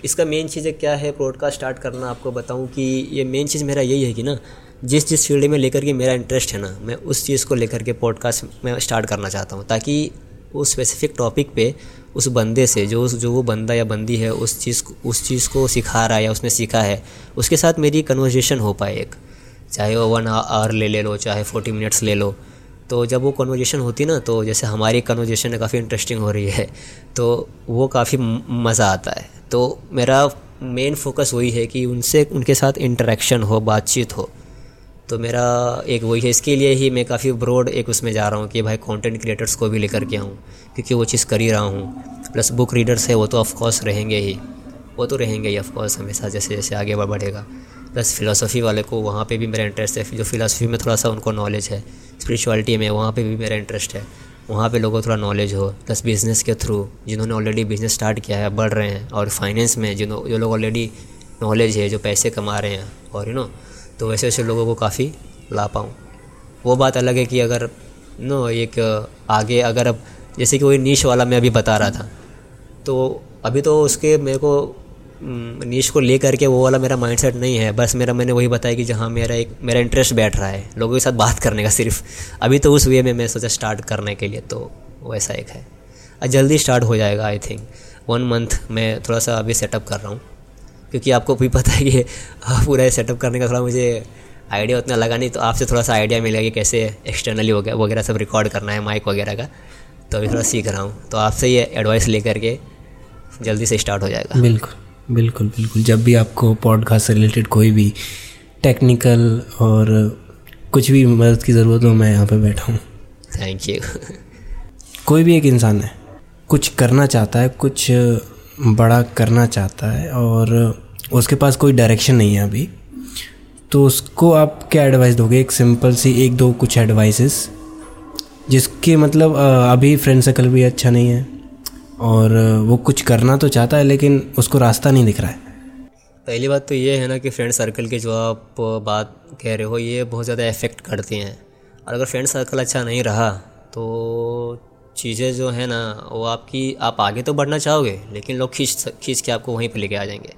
Speaker 2: इसका मेन चीज़ क्या है पॉडकास्ट स्टार्ट करना, आपको बताऊँ कि ये मेन चीज़ मेरा यही है कि ना जिस जिस फ़ील्ड में लेकर के मेरा इंटरेस्ट है ना, मैं उस चीज़ को लेकर के पॉडकास्ट में स्टार्ट करना चाहता हूँ, ताकि उस स्पेसिफिक टॉपिक पे, उस बंदे से, जो जो वो बंदा या बंदी है, उस चीज़ उस चीज़ को सिखा रहा है या उसने सीखा है, उसके साथ मेरी कन्वर्जेशन हो पाए एक। चाहे वो वन आवर ले ले लो, चाहे फोर्टी मिनट्स ले लो। तो जब वो कन्वर्जेशन होती ना तो जैसे हमारी कन्वर्जेशन काफ़ी इंटरेस्टिंग हो रही है तो वो काफ़ी मज़ा आता है। तो मेरा मेन फोकस वही है कि उनसे, उनके साथ इंटरेक्शन हो, बातचीत हो। तो मेरा एक वही है, इसके लिए ही मैं काफ़ी ब्रॉड एक उसमें जा रहा हूँ कि भाई कंटेंट क्रिएटर्स को भी लेकर के आऊँ, क्योंकि वो चीज़ कर ही रहा हूँ। प्लस बुक रीडर्स है, वो तो ऑफकोर्स रहेंगे ही। वो तो रहेंगे ही ऑफकोर्स हमेशा, जैसे जैसे आगे बढ़ेगा। प्लस फ़िलासफ़ी वाले को वहाँ पे भी मेरा इंटरेस्ट है, जो फ़िलासफ़ी में थोड़ा सा उनको नॉलेज है। स्पिरिचुअलिटी में, वहाँ पे भी मेरा इंटरेस्ट है। वहाँ पे लोगों को थोड़ा नॉलेज हो प्लस बिज़नेस के थ्रू जिन्होंने ऑलरेडी बिज़नेस स्टार्ट किया है, बढ़ रहे हैं, और फाइनेंस में जिन जो लोग ऑलरेडी नॉलेज है, जो पैसे कमा रहे हैं, और यू नो तो वैसे वैसे लोगों को काफ़ी ला पाऊँ। वो बात अलग है कि अगर नो एक, आगे अगर अब, जैसे कि वही नीच वाला मैं अभी बता रहा था तो अभी तो उसके मेरे को नीच को ले करके वो वाला मेरा माइंडसेट नहीं है। बस मेरा मैंने वही बताया कि जहाँ मेरा एक, मेरा इंटरेस्ट बैठ रहा है, लोगों के साथ बात करने का सिर्फ़। अभी तो उस वे में मैं सोचा स्टार्ट करने के लिए तो वैसा एक है। जल्दी स्टार्ट हो जाएगा आई थिंक वन मंथ मैं थोड़ा सा अभी सेटअप कर रहा हूँ। क्योंकि आपको भी पता है कि पूरा सेटअप करने का थोड़ा मुझे आइडिया उतना लगा नहीं तो आपसे थोड़ा सा आइडिया मिलेगा कि कैसे एक्सटर्नली वगैरह सब रिकॉर्ड करना है माइक वगैरह का। तो अभी थोड़ा सीख रहा हूँ। तो आपसे ये एडवाइस ले करके जल्दी से स्टार्ट हो जाएगा।
Speaker 1: बिल्कुल। बिल्कुल बिल्कुल। जब भी आपको पॉडकास्ट से रिलेटेड कोई भी टेक्निकल और कुछ भी मदद की ज़रूरत हो मैं यहाँ पे बैठा हूँ।
Speaker 2: थैंक यू
Speaker 1: कोई भी एक इंसान है कुछ करना चाहता है कुछ बड़ा करना चाहता है और उसके पास कोई डायरेक्शन नहीं है अभी तो उसको आप क्या एडवाइस दोगे? एक सिंपल सी एक दो कुछ एडवाइसेस जिसके मतलब अभी फ्रेंड सर्कल भी अच्छा नहीं है। और वो कुछ करना तो चाहता है, लेकिन उसको रास्ता नहीं दिख रहा है।
Speaker 2: पहली बात तो ये है ना कि फ्रेंड सर्कल की जो आप बात कह रहे हो, ये बहुत ज़्यादा इफ़ेक्ट करती हैं। और अगर फ्रेंड सर्कल अच्छा नहीं रहा तो चीज़ें जो है ना, वो आपकी, आप आगे तो बढ़ना चाहोगे, लेकिन लोग खींच खींच के आपको वहीं पर लेके आ जाएँगे।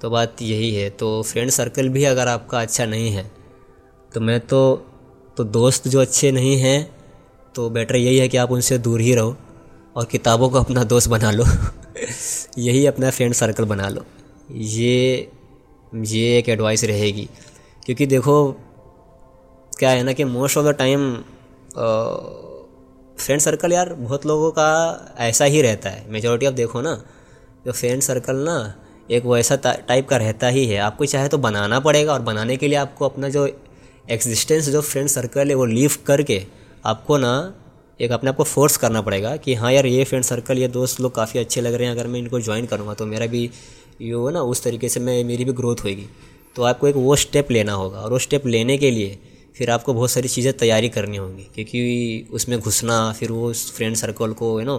Speaker 2: तो बात यही है तो फ्रेंड सर्कल भी अगर आपका अच्छा नहीं है तो मैं तो तो दोस्त जो अच्छे नहीं हैं तो बेटर यही है कि आप उनसे दूर ही रहो। और किताबों को अपना दोस्त बना लो। यही अपना फ्रेंड सर्कल बना लो। ये ये एक एडवाइस रहेगी। क्योंकि देखो, क्या है ना कि most of the time friend circle यार बहुत लोगों का ऐसा ही रहता है। मेजोरिटी आप देखो ना, जो फ्रेंड सर्कल ना, एक वैसा टाइप का रहता ही है। आपको चाहे तो बनाना पड़ेगा और बनाने के लिए आपको अपना जो एग्जिस्टेंस जो फ्रेंड सर्कल है, वो लीव करके आपको ना एक अपने आप को फोर्स करना पड़ेगा कि हाँ यार, ये फ्रेंड सर्कल ये दोस्त लोग काफ़ी अच्छे लग रहे हैं, अगर मैं इनको ज्वाइन करूँगा तो मेरा भी ये हो ना, उस तरीके से मैं, मेरी भी ग्रोथ होगी तो आपको एक वो स्टेप लेना होगा और वो स्टेप लेने के लिए फिर आपको बहुत सारी चीज़ें तैयारी करनी होंगी, क्योंकि उसमें घुसना, फिर वो फ्रेंड सर्कल को यू नो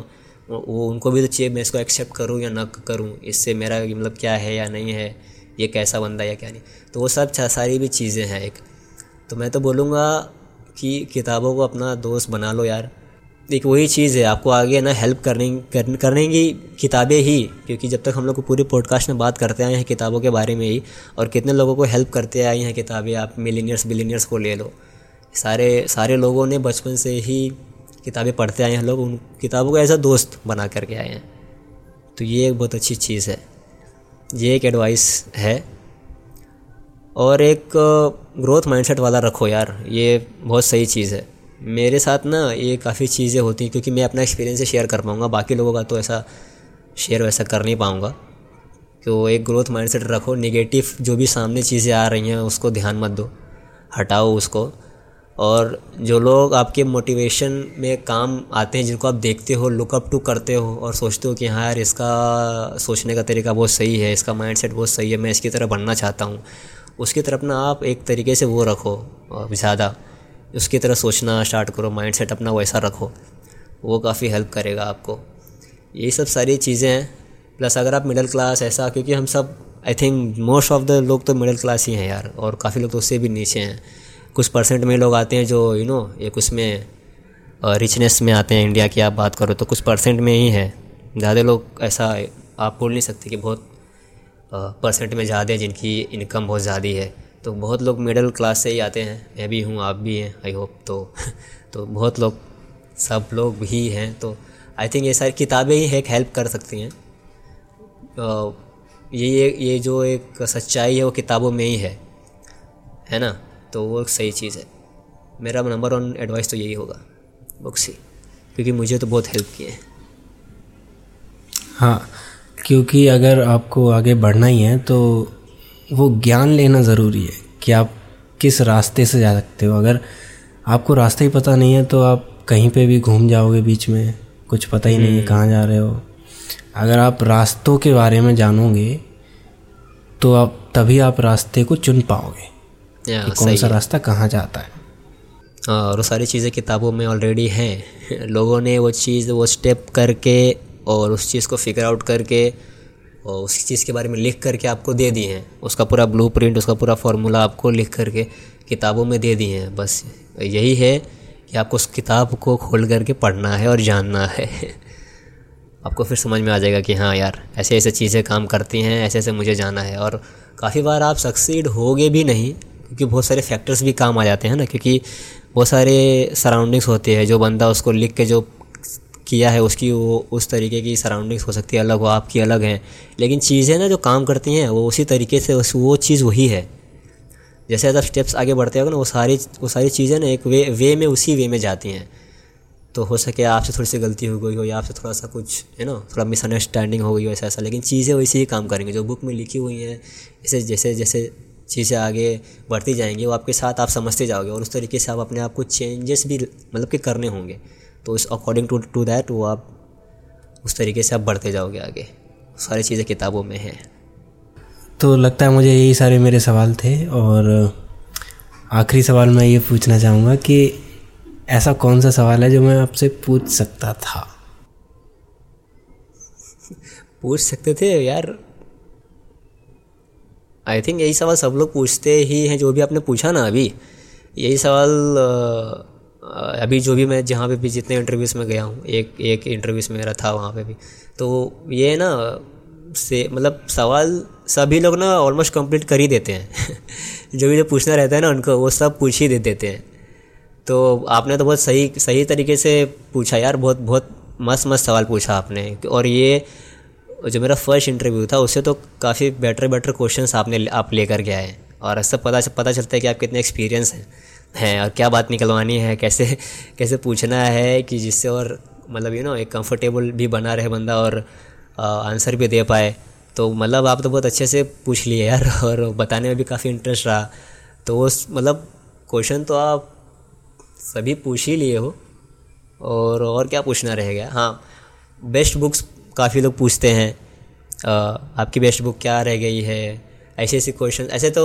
Speaker 2: वो उनको भी तो चाहिए, मैं इसको एक्सेप्ट करूँ या ना करूँ, इससे मेरा मतलब क्या है या नहीं है, ये कैसा बंदा या क्या नहीं। तो वो सब सारी भी चीज़ें हैं एक। तो मैं तो बोलूँगा कि किताबों को अपना दोस्त बना लो यार। एक वही चीज़ है आपको आगे ना हेल्प करने कर, करने की किताबें ही क्योंकि जब तक हम लोग को पूरी पॉडकास्ट में बात करते आए हैं किताबों के बारे में ही और कितने लोगों को हेल्प करते आए हैं किताबें आप मिलीनियर्स बिलीनियर्स को ले लो। सारे सारे लोगों ने बचपन से ही किताबें पढ़ते आए हैं लोग उन किताबों को ऐसा दोस्त बना करके आए हैं। तो ये एक बहुत अच्छी चीज़ है। ये एक एडवाइस है। और एक ग्रोथ माइंडसेट वाला रखो यार ये बहुत सही चीज़ है। मेरे साथ ना ये काफ़ी चीज़ें होती हैं, क्योंकि मैं अपना एक्सपीरियंस शेयर कर पाऊँगा। बाकी लोगों का तो ऐसा शेयर वैसा कर नहीं पाऊँगा। तो एक ग्रोथ माइंडसेट रखो नेगेटिव जो भी सामने चीज़ें आ रही हैं, उसको ध्यान मत दो। हटाओ उसको। और जो लोग आपके मोटिवेशन में काम आते हैं, जिनको आप देखते हो लुकअप टू करते हो, और सोचते हो कि हाँ यार, इसका सोचने का तरीका बहुत सही है, इसका माइंडसेट बहुत सही है, मैं इसकी तरह बनना चाहता हूँ, उसकी तरफ़ ना आप एक तरीके से वो रखो ज़्यादा। उसकी तरह सोचना स्टार्ट करो माइंड सेट अपना वैसा रखो। वो काफ़ी हेल्प करेगा आपको। यही सब सारी चीज़ें हैं। प्लस अगर आप मिडिल क्लास ऐसा, क्योंकि हम सब I think most of the लोग तो मिडिल क्लास ही हैं यार, और काफ़ी लोग तो उससे भी नीचे हैं। कुछ परसेंट में लोग आते हैं जो यू नो एक उसमें रिचनेस में आते हैं। इंडिया की आप बात करो तो कुछ परसेंट में ही है। ज़्यादा लोग ऐसा, आप बोल नहीं सकते कि बहुत परसेंट में ज़्यादा है जिनकी इनकम बहुत ज़्यादा है। तो बहुत लोग मिडिल क्लास से ही आते हैं। मैं भी हूँ, आप भी हैं आई होप तो। तो बहुत लोग, सब लोग भी हैं तो आई थिंक ये सारी किताबें ही एक हेल्प कर सकती हैं। ये ये जो एक सच्चाई है, वो किताबों में ही है। है ना? तो वो एक सही चीज़ है। मेरा नंबर वन एडवाइस तो यही होगा बुक्स ही। क्योंकि मुझे तो बहुत हेल्प किए हैं।
Speaker 1: हाँ क्योंकि अगर आपको आगे बढ़ना ही है तो वो ज्ञान लेना ज़रूरी है कि आप किस रास्ते से जा सकते हो। अगर आपको रास्ता ही पता नहीं है तो आप कहीं पे भी घूम जाओगे बीच में कुछ पता ही नहीं है हम्म। कहाँ जा रहे हो। अगर आप रास्तों के बारे में जानोगे तो आप तभी आप रास्ते को चुन पाओगे कि कौन सा रास्ता कहाँ जाता है।
Speaker 2: हाँ, और वो सारी चीज़ें किताबों में ऑलरेडी हैं। लोगों ने वो चीज़ वो स्टेप करके और उस चीज़ को फिगर आउट करके और उस चीज़ के बारे में लिख करके आपको दे दिए हैं। उसका पूरा ब्लू प्रिंट उसका पूरा फार्मूला आपको लिख करके किताबों में दे दिए हैं। बस यही है कि आपको उस किताब को खोल करके पढ़ना है और जानना है। आपको फिर समझ में आ जाएगा कि हाँ यार, ऐसे ऐसे चीज़ें काम करती हैं, ऐसे ऐसे मुझे जाना है। और काफ़ी बार आप सक्सीड होगे भी नहीं, क्योंकि बहुत सारे फैक्टर्स भी काम आ जाते हैं ना, क्योंकि बहुत सारे सराउंडिंग्स होते हैं, जो बंदा उसको लिख के, जो किया है, उसकी वो, उस तरीके की सराउंडिंग्स हो सकती है, अलग हो, आपकी अलग हैं। लेकिन चीज़ें ना जो काम करती हैं, वो उसी तरीके से उस, वो चीज़ वही है। जैसे जैसे स्टेप्स आगे बढ़ते हो, ना, वो सारी वो सारी चीज़ें ना एक वे वे में उसी वे में जाती हैं। तो हो सके आपसे थोड़ी सी गलती हो गई हो, या आपसे थोड़ा सा कुछ है ना थोड़ा मिसअंडरस्टैंडिंग हो गई हो, ऐसा ऐसा। लेकिन चीज़ें वैसे ही काम करेंगे, जो बुक में लिखी हुई हैं जैसे जैसे जैसे चीज़ें आगे बढ़ती जाएँगी, वो आपके साथ आप समझते जाओगे, और उस तरीके से आप अपने आप को चेंजेस भी मतलब कि करने होंगे। तो इस अकॉर्डिंग टू टू दैट वो आप उस तरीके से आप बढ़ते जाओगे आगे। सारी चीज़ें किताबों में हैं।
Speaker 1: तो लगता है मुझे यही सारे मेरे सवाल थे और आखिरी सवाल मैं ये पूछना चाहूँगा कि ऐसा कौन सा सवाल है जो मैं आपसे पूछ सकता था?
Speaker 2: पूछ सकते थे यार। आई थिंक यही सवाल सब लोग पूछते ही हैं जो भी आपने पूछा ना अभी यही सवाल अभी जो भी मैं जहाँ पे भी जितने इंटरव्यूज़ में गया हूँ, एक एक इंटरव्यूज़ मेरा था वहाँ पे भी। तो ये ना, से मतलब सवाल सभी लोग ना ऑलमोस्ट कंप्लीट कर ही देते हैं। जो भी जो पूछना रहता है ना उनको, वो सब पूछ ही दे देते हैं। तो आपने तो बहुत सही सही तरीके से पूछा यार, बहुत बहुत मस्त मस्त सवाल पूछा आपने। और ये जो मेरा फ़र्स्ट इंटरव्यू था, उससे तो काफ़ी बेटर बेटर क्वेश्चंस आपने, आप लेकर के आए और सब पता पता चलता है कि आप कितने एक्सपीरियंस हैं। हैं, और क्या बात निकलवानी है, कैसे कैसे पूछना है कि जिससे और मतलब यू नो एक कंफर्टेबल भी बना रहे बंदा और आंसर भी दे पाए। तो मतलब आप तो बहुत अच्छे से पूछ लिए यार, और बताने में भी काफ़ी इंटरेस्ट रहा। तो उस मतलब क्वेश्चन तो आप सभी पूछ ही लिए हो, और और क्या पूछना रहेगा? हाँ बेस्ट बुक्स काफ़ी लोग पूछते हैं। आपकी बेस्ट बुक क्या रह गई है? ऐसे ऐसे क्वेश्चन ऐसे तो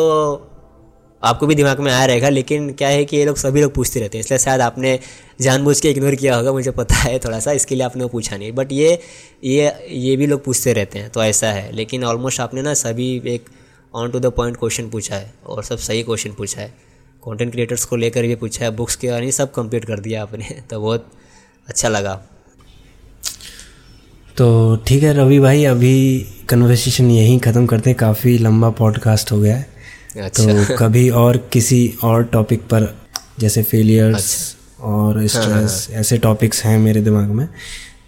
Speaker 2: आपको भी दिमाग में आया रहेगा, लेकिन क्या है कि ये लोग सभी लोग पूछते रहते हैं, इसलिए शायद आपने जानबूझ के इग्नोर किया होगा, मुझे पता है थोड़ा सा, इसके लिए आपने वो पूछा नहीं। बट ये ये ये भी लोग पूछते रहते हैं तो ऐसा है। लेकिन ऑलमोस्ट आपने ना सभी एक on to the point question पूछा है, और सब सही क्वेश्चन पूछा है। कंटेंट क्रिएटर्स को लेकर भी पूछा है बुक्स के बारे सब कंप्लीट कर दिया आपने तो बहुत अच्छा लगा।
Speaker 1: तो ठीक है, रवि भाई, अभी कन्वर्सेशन यहीं ख़त्म करते हैं, काफ़ी लंबा पॉडकास्ट हो गया है। अच्छा। तो कभी और किसी और टॉपिक पर जैसे फेलियर्स अच्छा। और स्ट्रेस हाँ, हाँ, हाँ। ऐसे टॉपिक्स हैं मेरे दिमाग में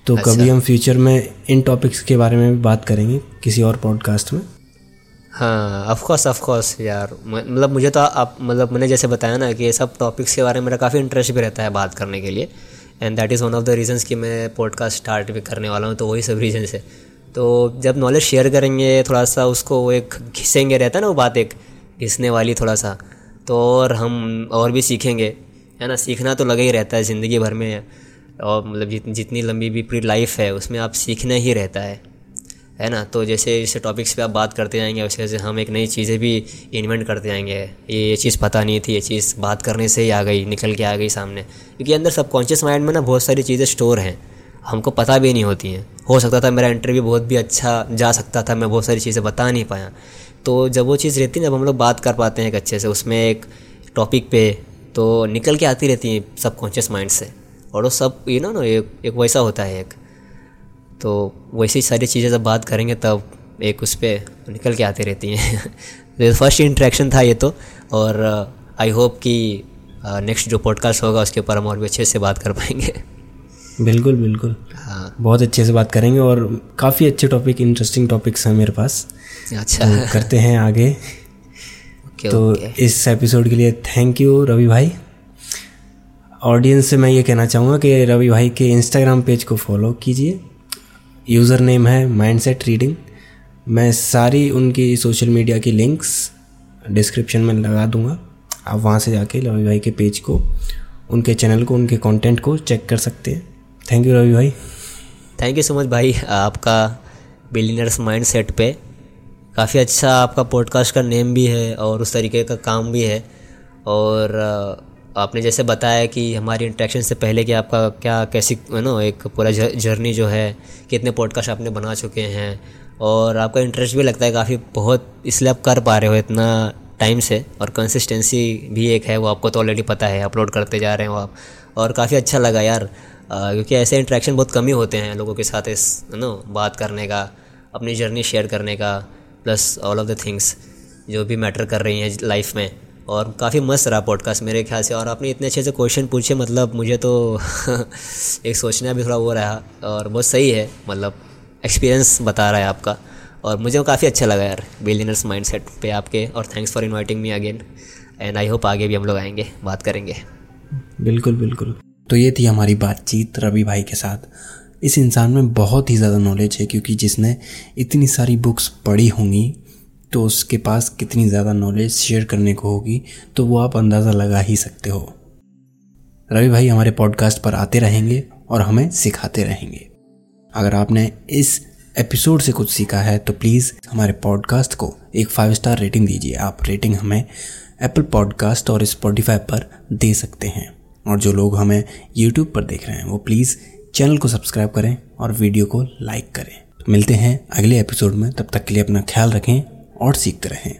Speaker 1: तो अच्छा। कभी हम फ्यूचर में इन टॉपिक्स के बारे में भी बात करेंगे किसी और पॉडकास्ट में
Speaker 2: हाँ ऑफकोर्स ऑफकोर्स यार मतलब मुझे तो आप मतलब मैंने जैसे बताया ना कि ये सब टॉपिक्स के बारे में मेरा काफ़ी इंटरेस्ट भी रहता है बात करने के लिए and that is one of the reasons कि मैं पॉडकास्ट स्टार्ट भी करने वाला हूँ तो वही सब रीजन है तो जब नॉलेज शेयर करेंगे थोड़ा सा उसको वो एक घिसेंगे रहता है ना वो बात एक घिसने वाली थोड़ा सा तो और हम और भी सीखेंगे, है ना? सीखना तो लगा ही रहता है ज़िंदगी भर में, और मतलब जितनी जितनी लंबी भी पूरी लाइफ है, उसमें आप सीखना ही रहता है है ना? तो जैसे जैसे टॉपिक्स पे आप बात करते जाएँगे वैसे वैसे हम एक नई चीज़ें भी इन्वेंट करते जाएँगे। ये ये चीज़ पता नहीं थी, ये चीज़ बात करने से ही आ गई, निकल के आ गई सामने। क्योंकि अंदर सबकॉन्शियस माइंड में ना बहुत सारी चीज़ें स्टोर हैं। हमको पता भी नहीं होती हैं। हो सकता था मेरा इंटरव्यू बहुत भी अच्छा जा सकता था मैं बहुत सारी चीज़ें बता नहीं पाया। तो जब वो चीज़ रहती है जब हम लोग बात कर पाते हैं एक अच्छे से उसमें एक टॉपिक पे तो निकल के आती रहती है सबकॉन्शियस माइंड से। और वो सब यू ना ना एक, एक वैसा होता है एक। तो वैसी सारी चीज़ें जब बात करेंगे तब एक उस पर निकल के आती रहती हैं। तो फ़र्स्ट इंट्रैक्शन था ये तो। और आई uh, होप कि नेक्स्ट uh, जो पॉडकास्ट होगा उसके ऊपर हम और भी अच्छे से बात कर पाएँगे।
Speaker 1: बिल्कुल बिल्कुल। हाँ। बहुत अच्छे से बात करेंगे और काफ़ी अच्छे टॉपिक इंटरेस्टिंग टॉपिक्स हैं मेरे पास। अच्छा। तो करते हैं आगे। okay, तो okay. इस एपिसोड के लिए थैंक यू रवि भाई। ऑडियंस से मैं ये कहना चाहूँगा कि रवि भाई के इंस्टाग्राम पेज को फॉलो कीजिए। यूज़र नेम है माइंडसेट रीडिंग मैं सारी उनकी सोशल मीडिया की लिंक्स डिस्क्रिप्शन में लगा दूँगा। आप वहाँ से जाके रवि भाई के पेज को उनके चैनल को उनके कंटेंट को चेक कर सकते हैं। थैंक यू रवि भाई
Speaker 2: थैंक यू सो मच भाई आपका बिलीनर्स माइंड सेट पे काफ़ी अच्छा आपका पॉडकास्ट का नेम भी है और उस तरीके का काम भी है। और आपने जैसे बताया कि हमारी इंट्रैक्शन से पहले कि आपका क्या, कैसी नो एक पूरा जर्नी जो है, कितने पॉडकास्ट आपने बना चुके हैं। और आपका इंटरेस्ट भी लगता है काफ़ी बहुत, इसलिए आप कर पा रहे हो इतना टाइम से। और कंसिस्टेंसी भी एक है, वो आपको तो ऑलरेडी पता है अपलोड करते जा रहे हो आप। और काफ़ी अच्छा लगा यार। क्योंकि ऐसे इंट्रैक्शन बहुत कम ही होते हैं लोगों के साथ इस नो बात करने का, अपनी जर्नी शेयर करने का plus all of the things जो भी मैटर कर रही हैं लाइफ में। और काफ़ी मस्त रहा पॉडकास्ट मेरे ख्याल से। और आपने इतने अच्छे से क्वेश्चन पूछे मतलब मुझे तो एक सोचना भी थोड़ा वो रहा। और बहुत सही है मतलब एक्सपीरियंस बता रहा है आपका। और मुझे वो काफ़ी अच्छा लगा यार बिलियनर्स माइंड सेट पे आपके। और thanks for inviting me again and I hope आगे भी हम लोग आएँगे, बात करेंगे।
Speaker 1: बिल्कुल बिल्कुल। तो ये थी हमारी बातचीत रवि भाई के साथ। इस इंसान में बहुत ही ज़्यादा नॉलेज है क्योंकि जिसने इतनी सारी बुक्स पढ़ी होंगी तो उसके पास कितनी ज़्यादा नॉलेज शेयर करने को होगी तो वो आप अंदाज़ा लगा ही सकते हो। रवि भाई हमारे पॉडकास्ट पर आते रहेंगे और हमें सिखाते रहेंगे। अगर आपने इस एपिसोड से कुछ सीखा है तो प्लीज़ हमारे पॉडकास्ट को एक फाइव स्टार रेटिंग दीजिए। आप रेटिंग हमें एप्पल पॉडकास्ट और स्पॉटिफाई पर दे सकते हैं। और जो लोग हमें यूट्यूब पर देख रहे हैं, वो प्लीज़ चैनल को सब्सक्राइब करें और वीडियो को लाइक करें। तो मिलते हैं अगले एपिसोड में, तब तक के लिए अपना ख्याल रखें और सीखते रहें।